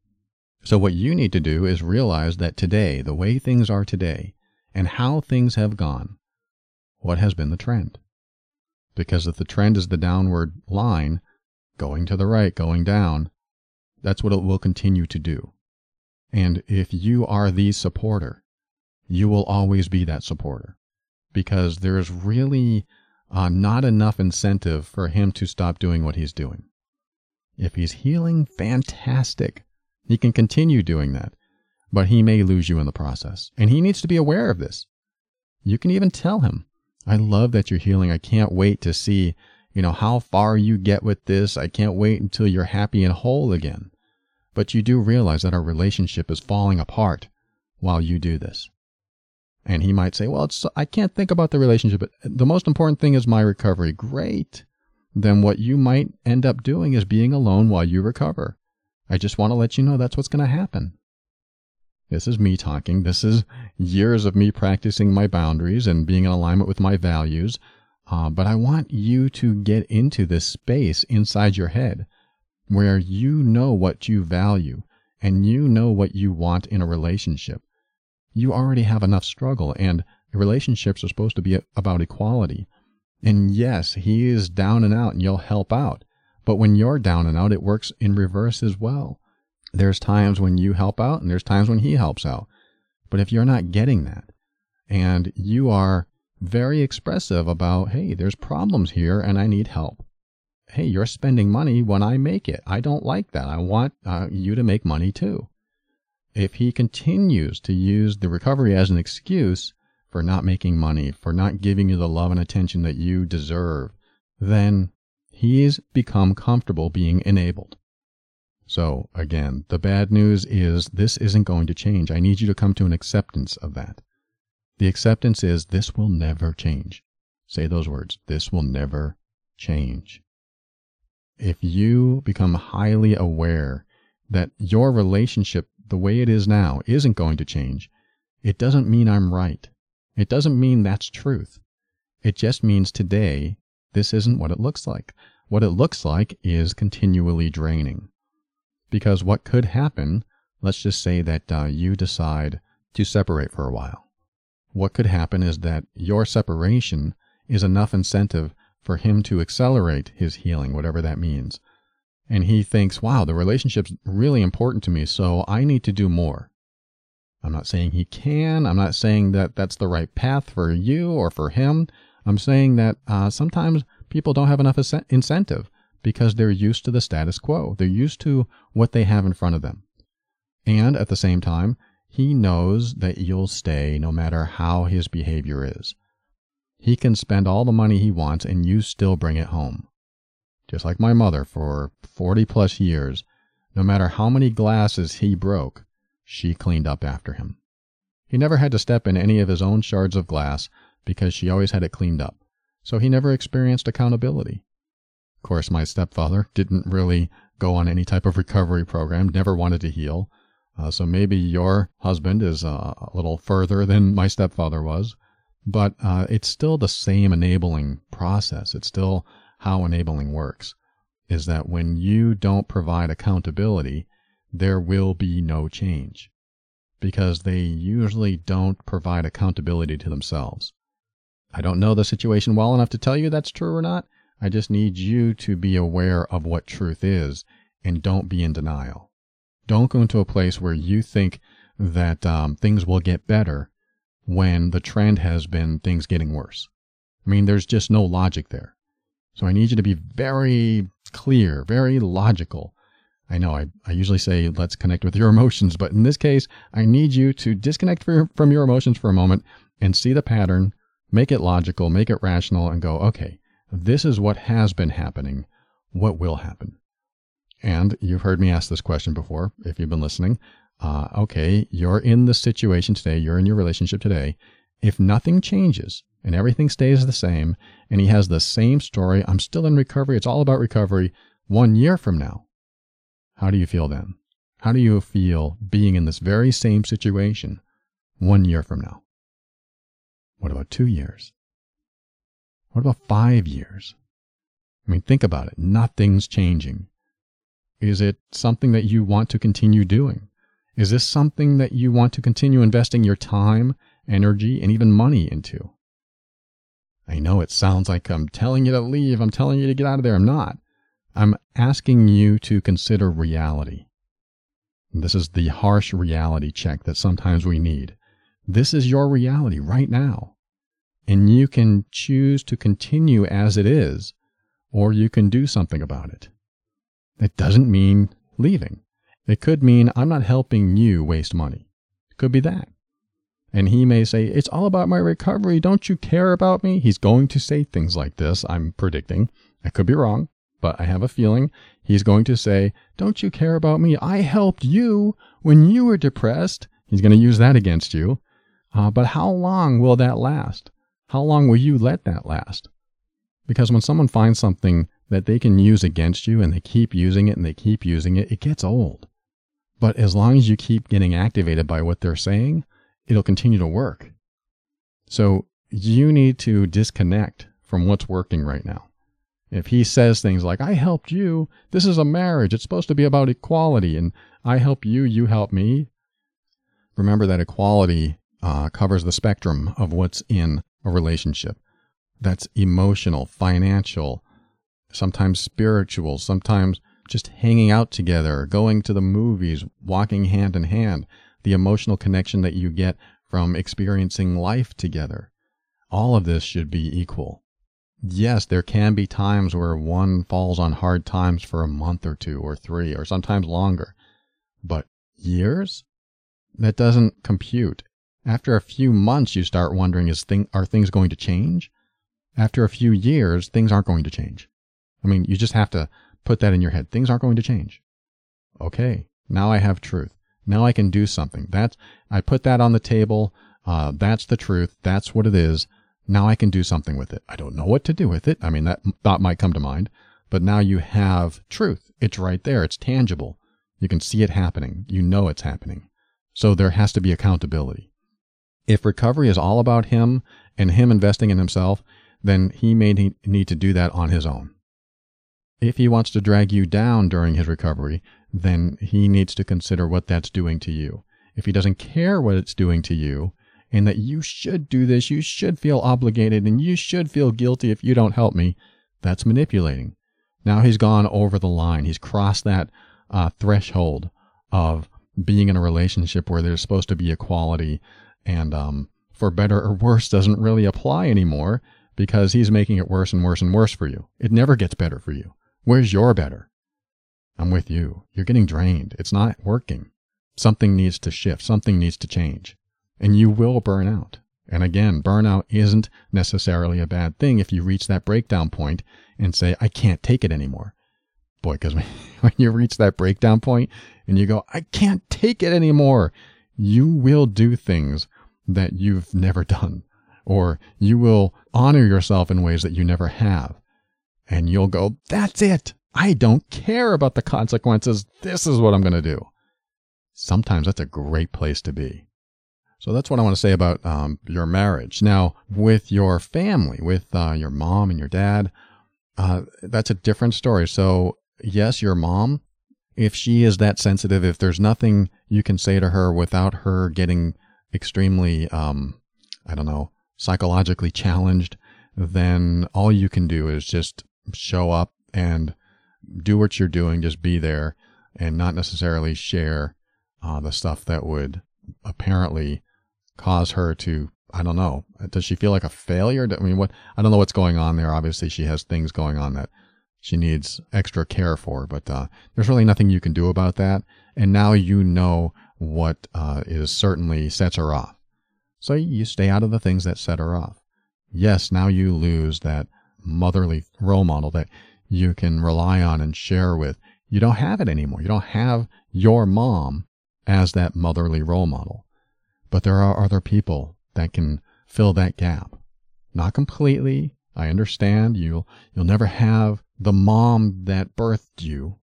So, what you need to do is realize that today, the way things are today, and how things have gone, what has been the trend? Because if the trend is the downward line, going to the right, going down, that's what it will continue to do. And if you are the supporter, you will always be that supporter because there's really uh, not enough incentive for him to stop doing what he's doing. If he's healing, fantastic. He can continue doing that, but he may lose you in the process. And he needs to be aware of this. You can even tell him, I love that you're healing. I can't wait to see, you know, how far you get with this. I can't wait until you're happy and whole again. But you do realize that our relationship is falling apart while you do this. And he might say, well, it's, I can't think about the relationship. But the most important thing is my recovery. Great. Then what you might end up doing is being alone while you recover. I just want to let you know that's what's going to happen. This is me talking. This is years of me practicing my boundaries and being in alignment with my values. Uh, but I want you to get into this space inside your head where you know what you value and you know what you want in a relationship. You already have enough struggle, and relationships are supposed to be about equality. And yes, he is down and out, and you'll help out. But when you're down and out, it works in reverse as well. There's times when you help out, and there's times when he helps out. But if you're not getting that, and you are very expressive about, hey, there's problems here and I need help, hey, you're spending money when I make it. I don't like that. I want uh, you to make money too. If he continues to use the recovery as an excuse for not making money, for not giving you the love and attention that you deserve, then he's become comfortable being enabled. So, again, the bad news is this isn't going to change. I need you to come to an acceptance of that. The acceptance is this will never change. Say those words. This will never change if you become highly aware that your relationship, the way it is now, isn't going to change, it doesn't mean I'm right. It doesn't mean that's truth. It just means today, this isn't what it looks like. What it looks like is continually draining. Because what could happen, let's just say that uh, you decide to separate for a while. What could happen is that your separation is enough incentive for him to accelerate his healing, whatever that means. And he thinks, wow, the relationship's really important to me, so I need to do more. I'm not saying he can. I'm not saying that that's the right path for you or for him. I'm saying that uh, sometimes people don't have enough incentive because they're used to the status quo. They're used to what they have in front of them. And at the same time, he knows that you'll stay no matter how his behavior is. He can spend all the money he wants and you still bring it home. Just like my mother for 40 plus years, no matter how many glasses he broke, she cleaned up after him. He never had to step in any of his own shards of glass because she always had it cleaned up, so he never experienced accountability. Of course, my stepfather didn't really go on any type of recovery program, never wanted to heal. Uh, so maybe your husband is uh, a little further than my stepfather was but uh, it's still the same enabling process. It's still how enabling works is that when you don't provide accountability, there will be no change because they usually don't provide accountability to themselves. I don't know the situation well enough to tell you that's true or not. I just need you to be aware of what truth is and don't be in denial. Don't go into a place where you think that um, things will get better when the trend has been things getting worse. I mean, there's just no logic there. So I need you to be very clear, very logical. I know I, I usually say let's connect with your emotions, but in this case, I need you to disconnect from your emotions for a moment and see the pattern, make it logical, make it rational, and go, okay, this is what has been happening. What will happen? And you've heard me ask this question before if you've been listening uh, okay, you're in the situation today, you're in your relationship today. If nothing changes and everything stays the same, and he has the same story, I'm still in recovery, it's all about recovery, one year from now, how do you feel then? How do you feel being in this very same situation one year from now? What about two years? What about five years? I mean, think about it. Nothing's changing. Is it something that you want to continue doing? Is this something that you want to continue investing your time, energy, and even money into? I know it sounds like I'm telling you to leave, I'm telling you to get out of there. I'm not. I'm asking you to consider reality. This is the harsh reality check that sometimes we need. This is your reality right now. And you can choose to continue as it is, or you can do something about it. It doesn't mean leaving. It could mean I'm not helping you waste money. It could be that. And he may say, It's all about my recovery. Don't you care about me? He's going to say things like this, I'm predicting. I could be wrong, but I have a feeling he's going to say, Don't you care about me? I helped you when you were depressed. He's going to use that against you. Uh, but how long will that last? How long will you let that last? Because when someone finds something that they can use against you and they keep using it and they keep using it, it gets old. But as long as you keep getting activated by what they're saying, it'll continue to work. So you need to disconnect from what's working right now. If he says things like, I helped you, this is a marriage, it's supposed to be about equality, and I help you, you help me. Remember that equality uh, covers the spectrum of what's in a relationship. That's emotional, financial, sometimes spiritual, sometimes just hanging out together, going to the movies, walking hand in hand the emotional connection that you get from experiencing life together. All of this should be equal. Yes, there can be times where one falls on hard times for a month or two or three or sometimes longer. But years? That doesn't compute. After a few months, you start wondering, is thing, are things going to change? After a few years, things aren't going to change. I mean, you just have to put that in your head. Things aren't going to change. Okay, now I have truth. Now I can do something. That's I put that on the table. Uh, that's the truth. That's what it is. Now I can do something with it. I don't know what to do with it. I mean, that thought might come to mind, but now you have truth. It's right there. It's tangible. You can see it happening. You know it's happening. So there has to be accountability. If recovery is all about him and him investing in himself, then he may need to do that on his own. If he wants to drag you down during his recovery, then he needs to consider what that's doing to you. If he doesn't care what it's doing to you, and that you should do this, you should feel obligated, and you should feel guilty if you don't help me, that's manipulating. Now he's gone over the line. He's crossed that uh, threshold of being in a relationship where there's supposed to be equality, and um, for better or worse doesn't really apply anymore because he's making it worse and worse and worse for you. It never gets better for you. Where's your better? I'm with you. You're getting drained. It's not working. Something needs to shift. Something needs to change. And you will burn out. And again, burnout isn't necessarily a bad thing if you reach that breakdown point and say, I can't take it anymore. Boy, because when you reach that breakdown point and you go, I can't take it anymore, you will do things that you've never done, or you will honor yourself in ways that you never have. And you'll go, That's it. I don't care about the consequences. This is what I'm going to do. Sometimes that's a great place to be. So that's what I want to say about um, your marriage. Now, with your family, with uh, your mom and your dad, uh, that's a different story. So, yes, your mom, if she is that sensitive, if there's nothing you can say to her without her getting extremely, um, I don't know, psychologically challenged, then all you can do is just show up and do what you're doing, just be there and not necessarily share uh, the stuff that would apparently cause her to, I don't know, does she feel like a failure? I mean, what, I don't know what's going on there. Obviously, she has things going on that she needs extra care for, but uh, there's really nothing you can do about that. And now you know what uh, is certainly sets her off. So you stay out of the things that set her off. Yes, now you lose that motherly role model that you can rely on and share with. You don't have it anymore. You don't have your mom as that motherly role model. But there are other people that can fill that gap. Not completely. I understand you'll you'll never have the mom that birthed you.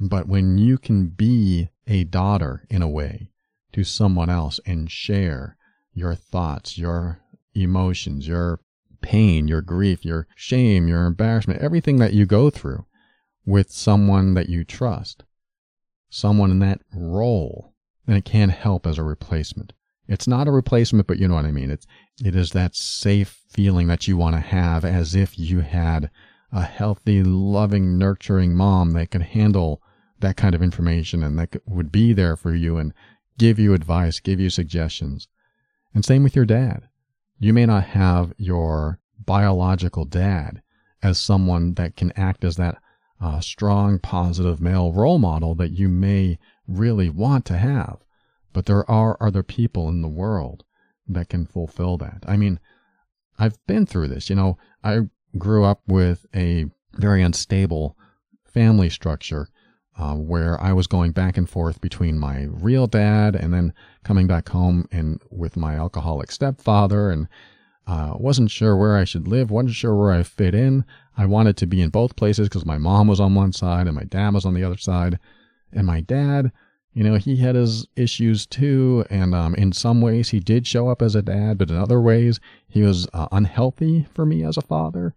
But when you can be a daughter in a way to someone else and share your thoughts, your emotions, your pain, your grief, your shame, your embarrassment, everything that you go through with someone that you trust, someone in that role, then it can help as a replacement. It's not a replacement, but you know what I mean. It's, it is that safe feeling that you want to have as if you had a healthy, loving, nurturing mom that could handle that kind of information and that would be there for you and give you advice, give you suggestions. And same with your dad you may not have your biological dad as someone that can act as that uh, strong, positive male role model that you may really want to have. But there are other people in the world that can fulfill that. I mean, I've been through this. You know, I grew up with a very unstable family structure uh, where I was going back and forth between my real dad and then coming back home and with my alcoholic stepfather and uh, wasn't sure where I should live, wasn't sure where I fit in. I wanted to be in both places because my mom was on one side and my dad was on the other side. And my dad, you know, he had his issues too. And um, in some ways, he did show up as a dad, but in other ways, he was uh, unhealthy for me as a father.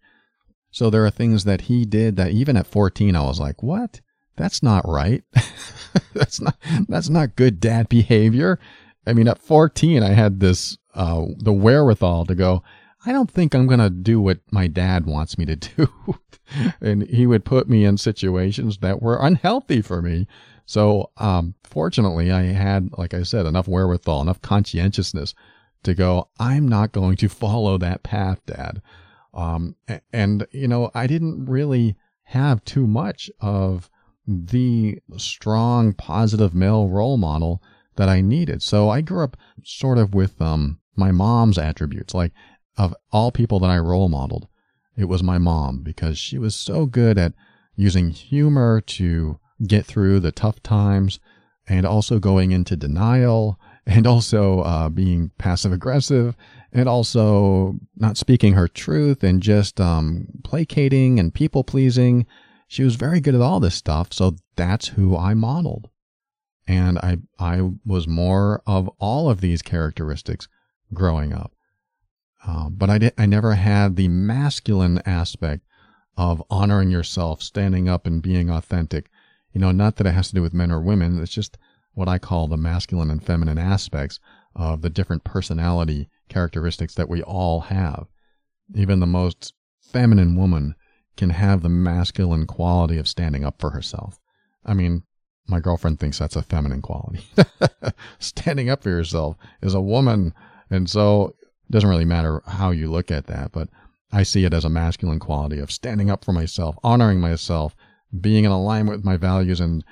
So there are things that he did that even at 14, I was like, what? That's not right. that's not, that's not good dad behavior. I mean, at 14, I had this, uh, the wherewithal to go, I don't think I'm to do what my dad wants me to do. and he would put me in situations that were unhealthy for me. So, um, fortunately, I had, like I said, enough wherewithal, enough conscientiousness to go, I'm not going to follow that path, dad. Um, and, you know, I didn't really have too much of the strong, positive male role model that I needed. So I grew up sort of with um, my mom's attributes. Like, of all people that I role modeled, it was my mom because she was so good at using humor to get through the tough times and also going into denial and also uh, being passive aggressive and also not speaking her truth and just um, placating and people pleasing. She was very good at all this stuff, so that's who I modeled. And I, I was more of all of these characteristics growing up. Uh, but I, did, I never had the masculine aspect of honoring yourself, standing up and being authentic. You know, not that it has to do with men or women. It's just what I call the masculine and feminine aspects of the different personality characteristics that we all have. Even the most feminine woman can have the masculine quality of standing up for herself. I mean, my girlfriend thinks that's a feminine quality. standing up for yourself is a woman. And so it doesn't really matter how you look at that, but I see it as a masculine quality of standing up for myself, honoring myself, being in alignment with my values and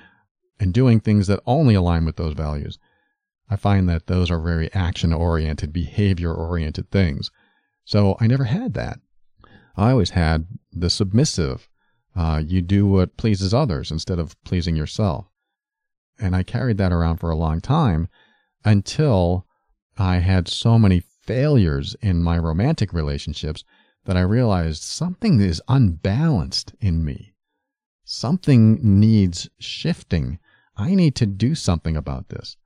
and doing things that only align with those values. I find that those are very action oriented, behavior oriented things. So I never had that. I always had the submissive. Uh, you do what pleases others instead of pleasing yourself. And I carried that around for a long time until I had so many failures in my romantic relationships that I realized something is unbalanced in me. Something needs shifting. I need to do something about this.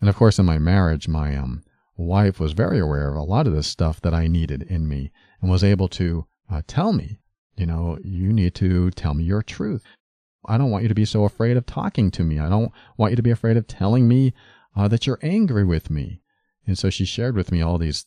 And of course, in my marriage, my um, wife was very aware of a lot of this stuff that I needed in me and was able to uh, tell me, you know, you need to tell me your truth. I don't want you to be so afraid of talking to me. I don't want you to be afraid of telling me uh, that you're angry with me. And so she shared with me all these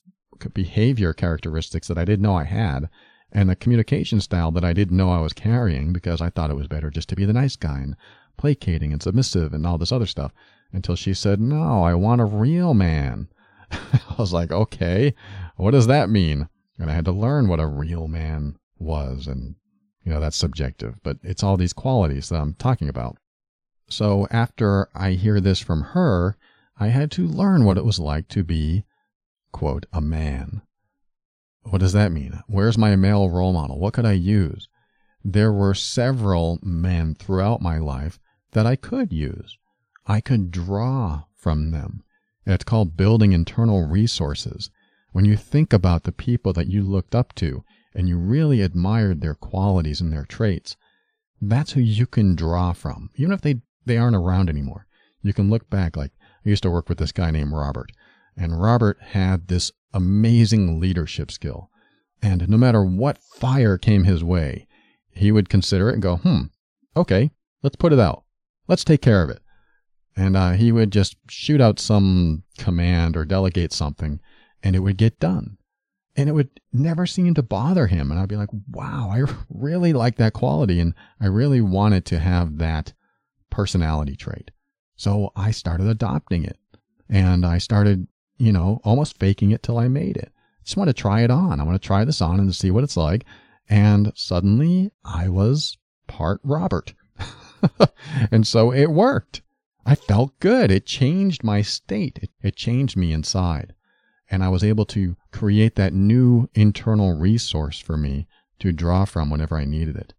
behavior characteristics that I didn't know I had and a communication style that I didn't know I was carrying because I thought it was better just to be the nice guy and placating and submissive and all this other stuff until she said, No, I want a real man. I was like, Okay, what does that mean? And I had to learn what a real man was. And, you know, that's subjective, but it's all these qualities that I'm talking about. So after I hear this from her, I had to learn what it was like to be, quote, a man. What does that mean? Where's my male role model? What could I use? There were several men throughout my life that I could use. I could draw from them. It's called building internal resources. When you think about the people that you looked up to and you really admired their qualities and their traits, that's who you can draw from. Even if they, they aren't around anymore, you can look back like I used to work with this guy named Robert, and Robert had this amazing leadership skill. And no matter what fire came his way, he would consider it and go, hmm, okay, let's put it out. Let's take care of it and uh, he would just shoot out some command or delegate something, and it would get done. And it would never seem to bother him. And I'd be like, wow, I really like that quality. And I really wanted to have that personality trait. So I started adopting it. And I started, you know, almost faking it till I made it. I just want to try it on. I want to try this on and see what it's like. And suddenly I was part Robert. and so it worked. I felt good. It changed my state. It, it changed me inside. And I was able to create that new internal resource for me to draw from whenever I needed it.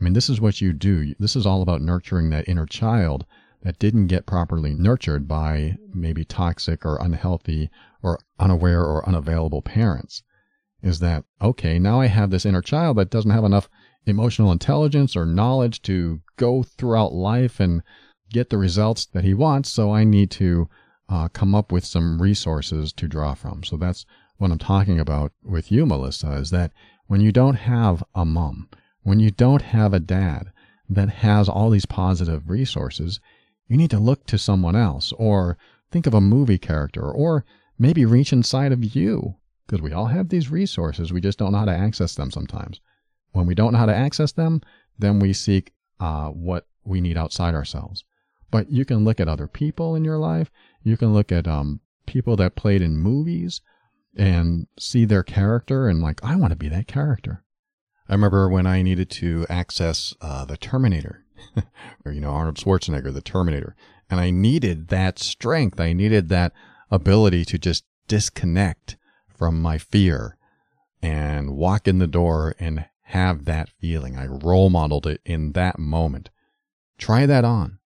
I mean, this is what you do. This is all about nurturing that inner child that didn't get properly nurtured by maybe toxic or unhealthy or unaware or unavailable parents. Is that, okay, now I have this inner child that doesn't have enough emotional intelligence or knowledge to go throughout life and get the results that he wants. So I need to uh, come up with some resources to draw from. So that's what I'm talking about with you, Melissa, is that when you don't have a mom, when you don't have a dad that has all these positive resources, you need to look to someone else or think of a movie character or maybe reach inside of you because we all have these resources. We just don't know how to access them sometimes. When we don't know how to access them, then we seek uh, what we need outside ourselves. But you can look at other people in your life. You can look at um, people that played in movies and see their character and like, I want to be that character. I remember when I needed to access uh, the Terminator, or you know Arnold Schwarzenegger, the Terminator, and I needed that strength. I needed that ability to just disconnect from my fear and walk in the door and have that feeling. I role modeled it in that moment. Try that on.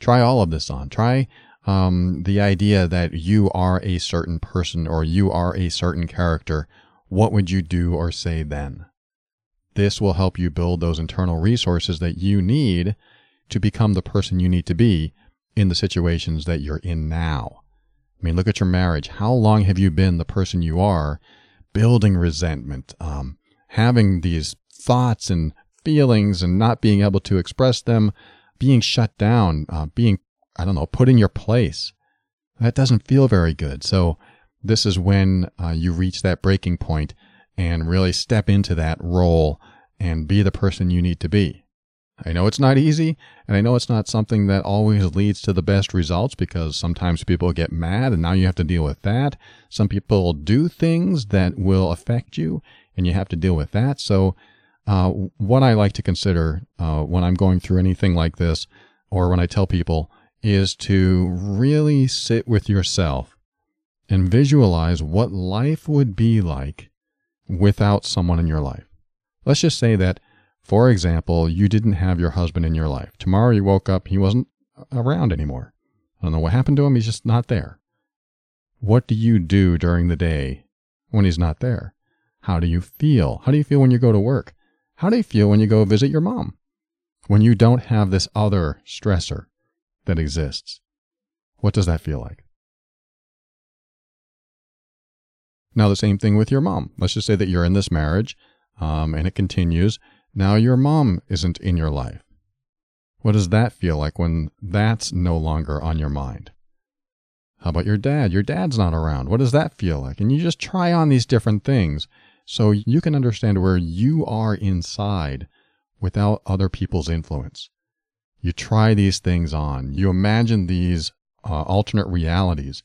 Try all of this on. Try um, the idea that you are a certain person or you are a certain character. What would you do or say then? This will help you build those internal resources that you need to become the person you need to be in the situations that you're in now. I mean, look at your marriage. How long have you been the person you are, building resentment, um, having these thoughts and feelings and not being able to express them, being shut down, uh, being, I don't know, put in your place? That doesn't feel very good. So, this is when uh, you reach that breaking point and really step into that role and be the person you need to be. I know it's not easy, and I know it's not something that always leads to the best results because sometimes people get mad and now you have to deal with that. Some people do things that will affect you and you have to deal with that. So, uh, what I like to consider uh, when I'm going through anything like this or when I tell people is to really sit with yourself and visualize what life would be like without someone in your life. Let's just say that for example, you didn't have your husband in your life. Tomorrow you woke up, he wasn't around anymore. I don't know what happened to him, he's just not there. What do you do during the day when he's not there? How do you feel? How do you feel when you go to work? How do you feel when you go visit your mom? When you don't have this other stressor that exists, what does that feel like? Now, the same thing with your mom. Let's just say that you're in this marriage um, and it continues now your mom isn't in your life. What does that feel like when that's no longer on your mind? How about your dad? Your dad's not around. What does that feel like? And you just try on these different things so you can understand where you are inside without other people's influence. You try these things on. You imagine these uh, alternate realities,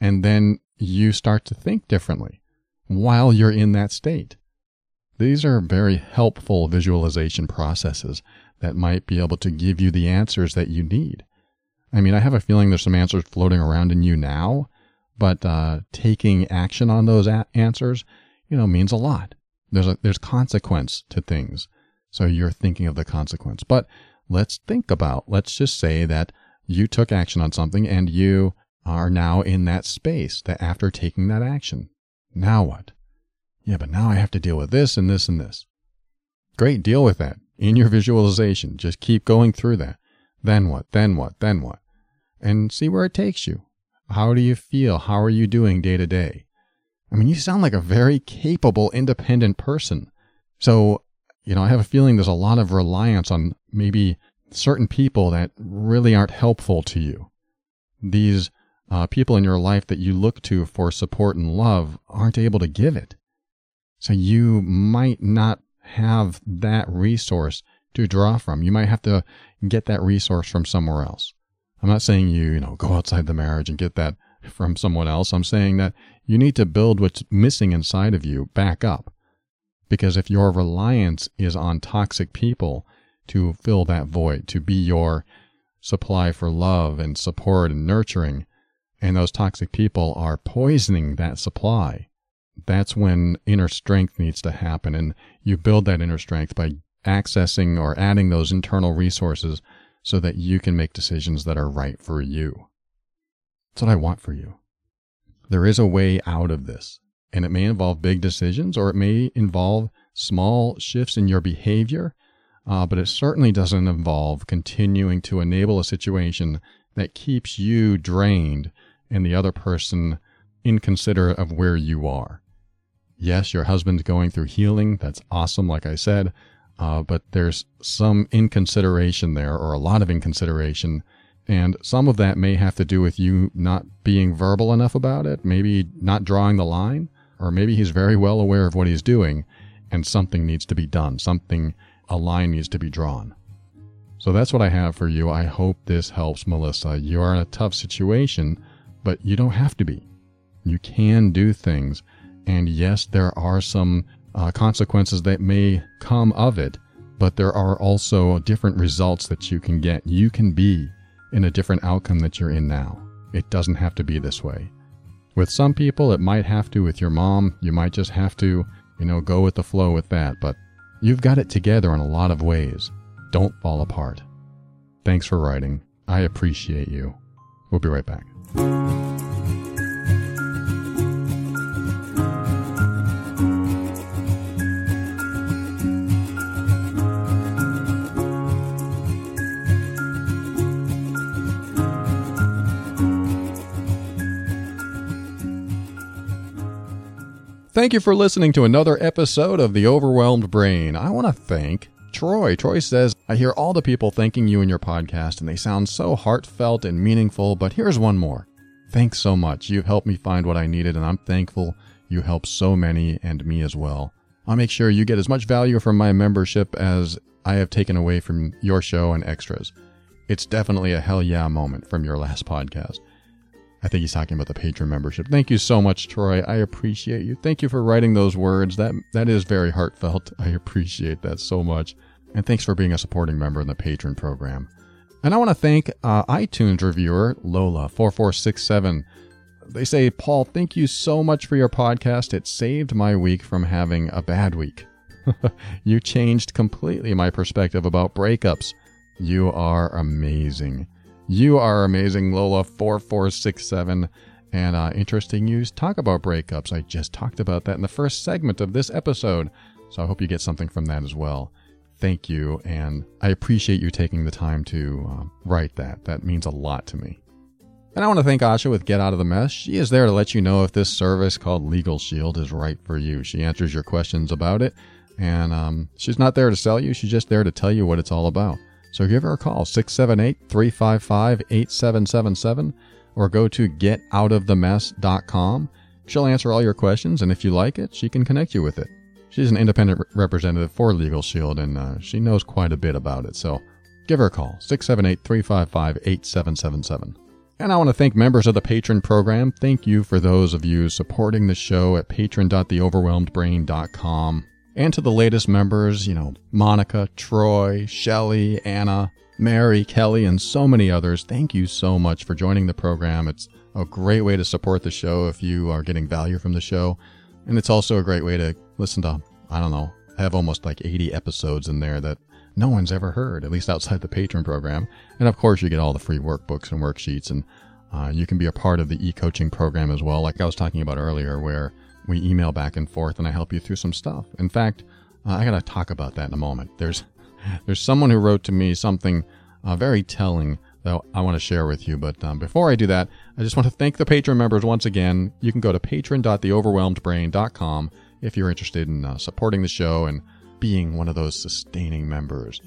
and then you start to think differently while you're in that state. These are very helpful visualization processes that might be able to give you the answers that you need. I mean, I have a feeling there's some answers floating around in you now, but uh, taking action on those a- answers, you know, means a lot. There's a, there's consequence to things, so you're thinking of the consequence. But let's think about. Let's just say that you took action on something and you are now in that space. That after taking that action, now what? Yeah, but now I have to deal with this and this and this. Great, deal with that in your visualization. Just keep going through that. Then what? Then what? Then what? And see where it takes you. How do you feel? How are you doing day to day? I mean, you sound like a very capable, independent person. So, you know, I have a feeling there's a lot of reliance on maybe certain people that really aren't helpful to you. These uh, people in your life that you look to for support and love aren't able to give it. So you might not have that resource to draw from. You might have to get that resource from somewhere else. I'm not saying you, you know, go outside the marriage and get that from someone else. I'm saying that you need to build what's missing inside of you back up. Because if your reliance is on toxic people, to fill that void, to be your supply for love and support and nurturing. And those toxic people are poisoning that supply. That's when inner strength needs to happen. And you build that inner strength by accessing or adding those internal resources so that you can make decisions that are right for you. That's what I want for you. There is a way out of this, and it may involve big decisions or it may involve small shifts in your behavior, uh, but it certainly doesn't involve continuing to enable a situation that keeps you drained and the other person inconsiderate of where you are. Yes, your husband's going through healing. That's awesome, like I said. Uh, but there's some inconsideration there, or a lot of inconsideration. And some of that may have to do with you not being verbal enough about it, maybe not drawing the line, or maybe he's very well aware of what he's doing and something needs to be done. Something, a line needs to be drawn. So that's what I have for you. I hope this helps, Melissa. You are in a tough situation, but you don't have to be. You can do things. And yes, there are some uh, consequences that may come of it, but there are also different results that you can get. You can be in a different outcome that you're in now. It doesn't have to be this way. With some people, it might have to. With your mom, you might just have to, you know, go with the flow with that. But you've got it together in a lot of ways. Don't fall apart. Thanks for writing. I appreciate you. We'll be right back. Thank you for listening to another episode of The Overwhelmed Brain. I want to thank Troy. Troy says, I hear all the people thanking you in your podcast, and they sound so heartfelt and meaningful, but here's one more. Thanks so much. You've helped me find what I needed, and I'm thankful you helped so many and me as well. I'll make sure you get as much value from my membership as I have taken away from your show and extras. It's definitely a hell yeah moment from your last podcast. I think he's talking about the patron membership. Thank you so much, Troy. I appreciate you. Thank you for writing those words. That that is very heartfelt. I appreciate that so much. And thanks for being a supporting member in the patron program. And I want to thank uh, iTunes reviewer Lola4467. They say, Paul, thank you so much for your podcast. It saved my week from having a bad week. you changed completely my perspective about breakups. You are amazing. You are amazing, Lola4467. And uh, interesting news talk about breakups. I just talked about that in the first segment of this episode. So I hope you get something from that as well. Thank you. And I appreciate you taking the time to uh, write that. That means a lot to me. And I want to thank Asha with Get Out of the Mess. She is there to let you know if this service called Legal Shield is right for you. She answers your questions about it. And um, she's not there to sell you, she's just there to tell you what it's all about. So give her a call, 678 355 8777, or go to getoutofthemess.com. She'll answer all your questions, and if you like it, she can connect you with it. She's an independent representative for Legal Shield, and uh, she knows quite a bit about it. So give her a call, 678 355 8777. And I want to thank members of the Patron program. Thank you for those of you supporting the show at patron.theoverwhelmedbrain.com. And to the latest members, you know, Monica, Troy, Shelly, Anna, Mary, Kelly, and so many others, thank you so much for joining the program. It's a great way to support the show if you are getting value from the show. And it's also a great way to listen to, I don't know, I have almost like 80 episodes in there that no one's ever heard, at least outside the patron program. And of course, you get all the free workbooks and worksheets, and uh, you can be a part of the e coaching program as well, like I was talking about earlier, where we email back and forth and I help you through some stuff. In fact, uh, I got to talk about that in a moment. There's there's someone who wrote to me something uh, very telling that I want to share with you. But um, before I do that, I just want to thank the patron members once again. You can go to patron.theoverwhelmedbrain.com if you're interested in uh, supporting the show and being one of those sustaining members.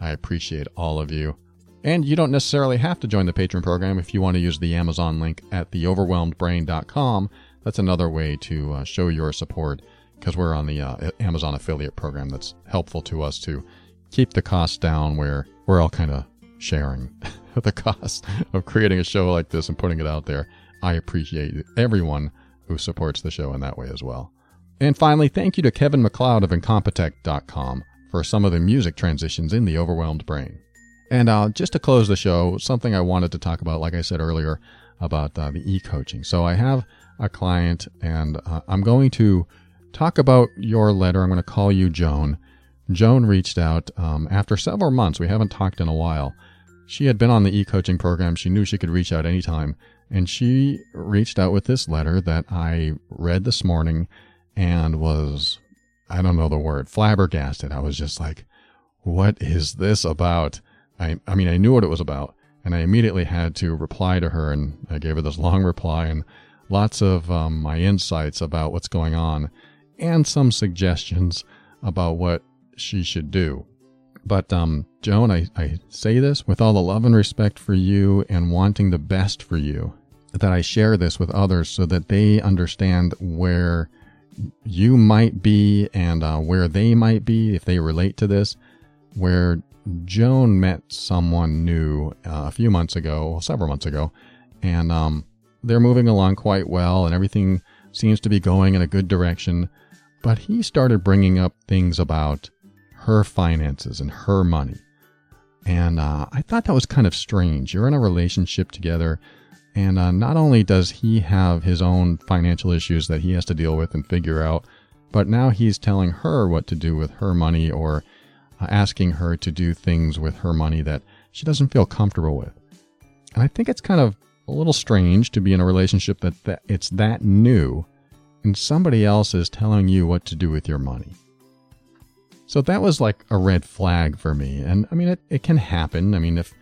I appreciate all of you. And you don't necessarily have to join the patron program if you want to use the Amazon link at theoverwhelmedbrain.com that's another way to uh, show your support because we're on the uh, Amazon affiliate program that's helpful to us to keep the costs down where we're all kind of sharing the cost of creating a show like this and putting it out there. I appreciate everyone who supports the show in that way as well. And finally, thank you to Kevin MacLeod of Incompetech.com for some of the music transitions in the overwhelmed brain. And uh, just to close the show, something I wanted to talk about, like I said earlier, about uh, the e coaching. So I have a client, and uh, I'm going to talk about your letter. I'm going to call you Joan. Joan reached out um, after several months. We haven't talked in a while. She had been on the e coaching program. She knew she could reach out anytime. And she reached out with this letter that I read this morning and was, I don't know the word, flabbergasted. I was just like, what is this about? I, I mean, I knew what it was about. And I immediately had to reply to her. And I gave her this long reply and lots of um, my insights about what's going on and some suggestions about what she should do. But um, Joan, I, I say this with all the love and respect for you and wanting the best for you, that I share this with others so that they understand where you might be and uh, where they might be if they relate to this. Where Joan met someone new uh, a few months ago, several months ago, and um, they're moving along quite well, and everything seems to be going in a good direction. But he started bringing up things about her finances and her money. And uh, I thought that was kind of strange. You're in a relationship together, and uh, not only does he have his own financial issues that he has to deal with and figure out, but now he's telling her what to do with her money or uh, asking her to do things with her money that she doesn't feel comfortable with. And I think it's kind of a little strange to be in a relationship that, that it's that new and somebody else is telling you what to do with your money. So that was like a red flag for me. And I mean, it, it can happen. I mean, if,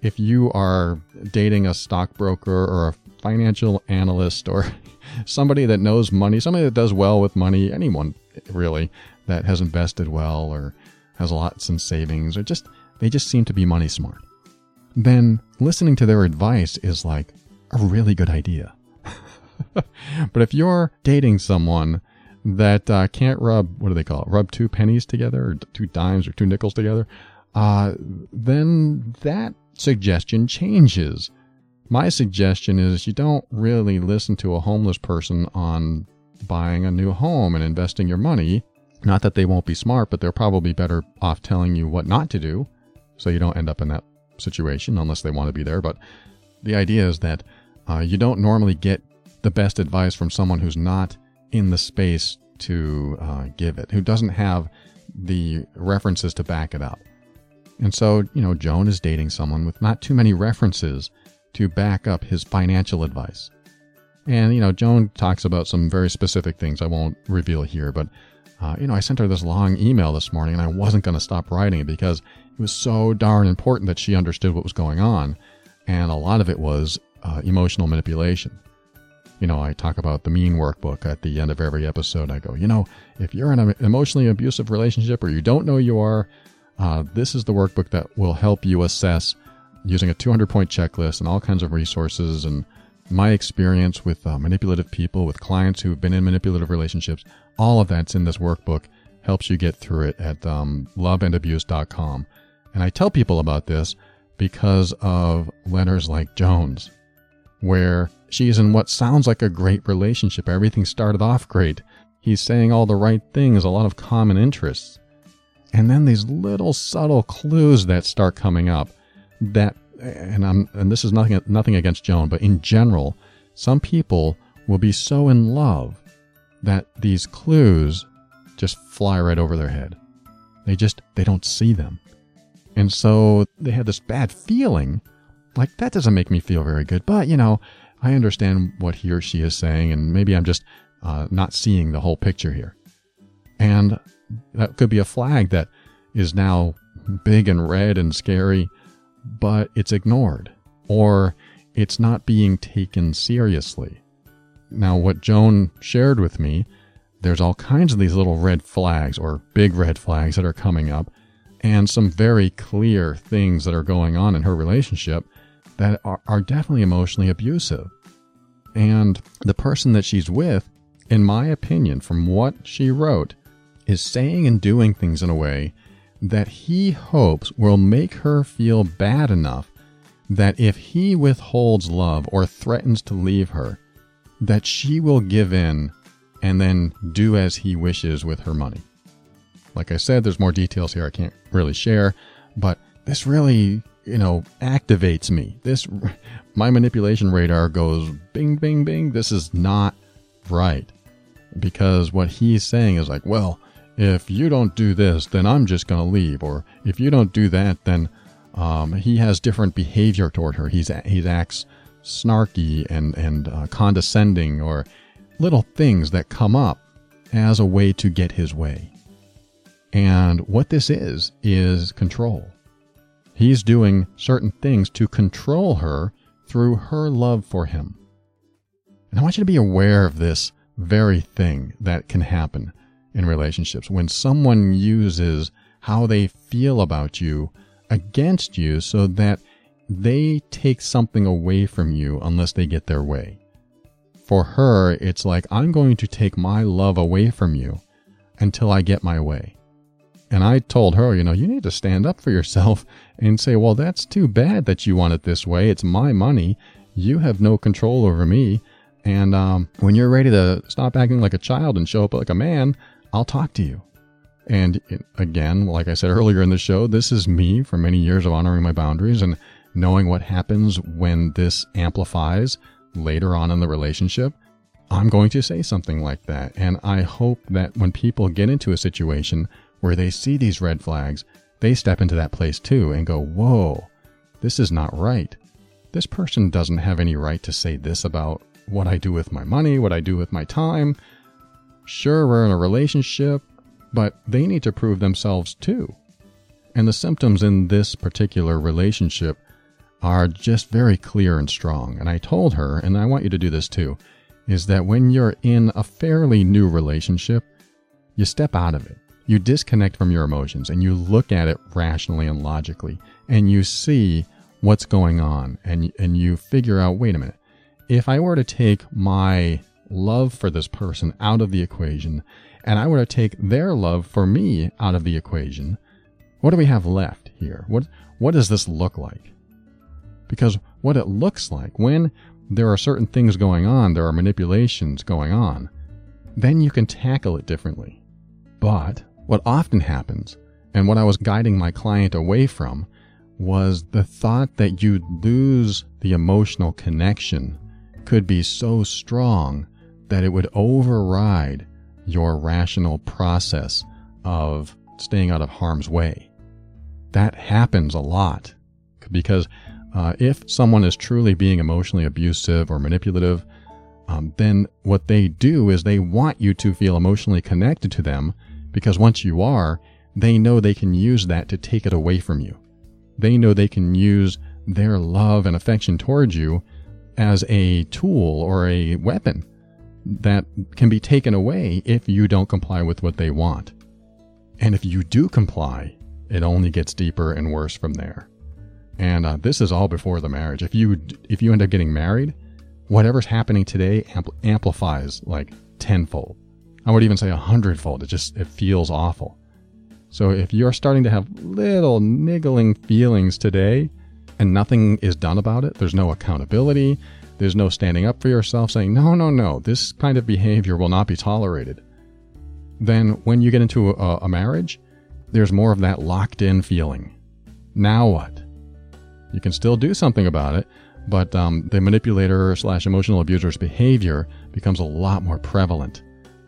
if you are dating a stockbroker or a financial analyst or somebody that knows money, somebody that does well with money, anyone really that has invested well or has lots in savings or just, they just seem to be money smart. Then listening to their advice is like a really good idea. but if you're dating someone that uh, can't rub what do they call it? Rub two pennies together, or two dimes, or two nickels together. Uh, then that suggestion changes. My suggestion is you don't really listen to a homeless person on buying a new home and investing your money. Not that they won't be smart, but they're probably better off telling you what not to do so you don't end up in that situation unless they want to be there. But the idea is that uh, you don't normally get the best advice from someone who's not in the space to uh, give it, who doesn't have the references to back it up. And so, you know, Joan is dating someone with not too many references to back up his financial advice. And, you know, Joan talks about some very specific things I won't reveal here, but, uh, you know, I sent her this long email this morning and I wasn't going to stop writing it because it was so darn important that she understood what was going on. And a lot of it was uh, emotional manipulation you know, I talk about the mean workbook at the end of every episode. I go, you know, if you're in an emotionally abusive relationship or you don't know you are, uh, this is the workbook that will help you assess using a 200 point checklist and all kinds of resources and my experience with uh, manipulative people, with clients who have been in manipulative relationships. All of that's in this workbook. Helps you get through it at um, loveandabuse.com. And I tell people about this because of letters like Joan's, where She's in what sounds like a great relationship. Everything started off great. He's saying all the right things, a lot of common interests. And then these little subtle clues that start coming up that and I'm and this is nothing nothing against Joan, but in general, some people will be so in love that these clues just fly right over their head. They just they don't see them. And so they have this bad feeling like that doesn't make me feel very good. But, you know, I understand what he or she is saying, and maybe I'm just uh, not seeing the whole picture here. And that could be a flag that is now big and red and scary, but it's ignored, or it's not being taken seriously. Now, what Joan shared with me, there's all kinds of these little red flags or big red flags that are coming up, and some very clear things that are going on in her relationship that are, are definitely emotionally abusive. And the person that she's with, in my opinion, from what she wrote, is saying and doing things in a way that he hopes will make her feel bad enough that if he withholds love or threatens to leave her, that she will give in and then do as he wishes with her money. Like I said, there's more details here I can't really share, but this really, you know, activates me. This, my manipulation radar goes bing, bing, bing. This is not right. Because what he's saying is like, well, if you don't do this, then I'm just going to leave. Or if you don't do that, then um, he has different behavior toward her. He's, he acts snarky and, and uh, condescending or little things that come up as a way to get his way. And what this is, is control. He's doing certain things to control her through her love for him. And I want you to be aware of this very thing that can happen in relationships when someone uses how they feel about you against you so that they take something away from you unless they get their way. For her, it's like, I'm going to take my love away from you until I get my way. And I told her, you know, you need to stand up for yourself and say, well, that's too bad that you want it this way. It's my money. You have no control over me. And um, when you're ready to stop acting like a child and show up like a man, I'll talk to you. And again, like I said earlier in the show, this is me for many years of honoring my boundaries and knowing what happens when this amplifies later on in the relationship. I'm going to say something like that. And I hope that when people get into a situation where they see these red flags, they step into that place too and go, whoa, this is not right. This person doesn't have any right to say this about what I do with my money, what I do with my time. Sure, we're in a relationship, but they need to prove themselves too. And the symptoms in this particular relationship are just very clear and strong. And I told her, and I want you to do this too, is that when you're in a fairly new relationship, you step out of it. You disconnect from your emotions and you look at it rationally and logically and you see what's going on and, and you figure out, wait a minute, if I were to take my love for this person out of the equation and I were to take their love for me out of the equation, what do we have left here? What, what does this look like? Because what it looks like when there are certain things going on, there are manipulations going on, then you can tackle it differently. But what often happens, and what I was guiding my client away from, was the thought that you'd lose the emotional connection could be so strong that it would override your rational process of staying out of harm's way. That happens a lot because uh, if someone is truly being emotionally abusive or manipulative, um, then what they do is they want you to feel emotionally connected to them because once you are, they know they can use that to take it away from you. They know they can use their love and affection towards you as a tool or a weapon that can be taken away if you don't comply with what they want. And if you do comply, it only gets deeper and worse from there. And uh, this is all before the marriage. If you if you end up getting married, whatever's happening today ampl- amplifies like tenfold. I would even say a hundredfold. It just it feels awful. So if you're starting to have little niggling feelings today, and nothing is done about it, there's no accountability, there's no standing up for yourself saying, no, no, no, this kind of behavior will not be tolerated. Then when you get into a, a marriage, there's more of that locked in feeling. Now what? You can still do something about it, but um, the manipulator slash emotional abuser's behavior becomes a lot more prevalent.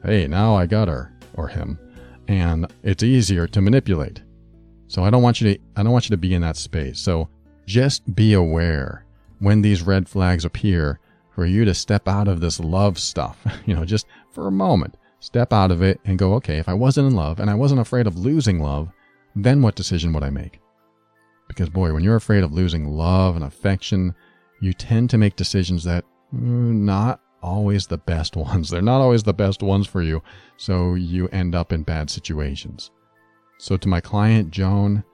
Hey, now I got her or him, and it's easier to manipulate. So I don't want you to I don't want you to be in that space. So just be aware when these red flags appear for you to step out of this love stuff, you know, just for a moment, step out of it and go, okay, if I wasn't in love and I wasn't afraid of losing love, then what decision would I make? Because boy, when you're afraid of losing love and affection, you tend to make decisions that mm, not always the best ones. They're not always the best ones for you. So you end up in bad situations. So to my client, Joan,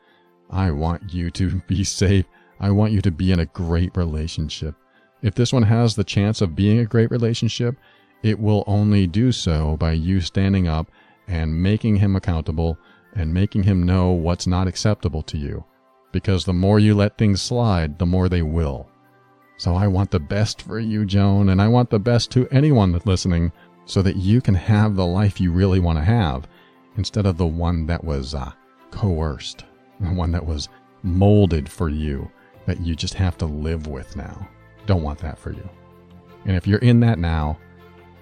I want you to be safe. I want you to be in a great relationship. If this one has the chance of being a great relationship, it will only do so by you standing up and making him accountable and making him know what's not acceptable to you. Because the more you let things slide, the more they will. So I want the best for you, Joan, and I want the best to anyone that's listening so that you can have the life you really want to have. instead of the one that was uh, coerced, the one that was molded for you that you just have to live with now. Don't want that for you. And if you're in that now,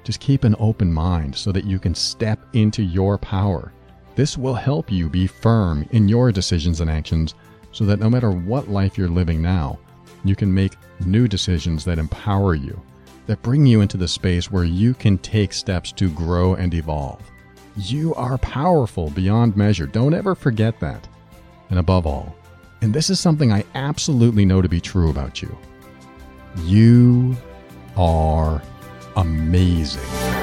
just keep an open mind so that you can step into your power. This will help you be firm in your decisions and actions so that no matter what life you're living now, you can make new decisions that empower you, that bring you into the space where you can take steps to grow and evolve. You are powerful beyond measure. Don't ever forget that. And above all, and this is something I absolutely know to be true about you, you are amazing.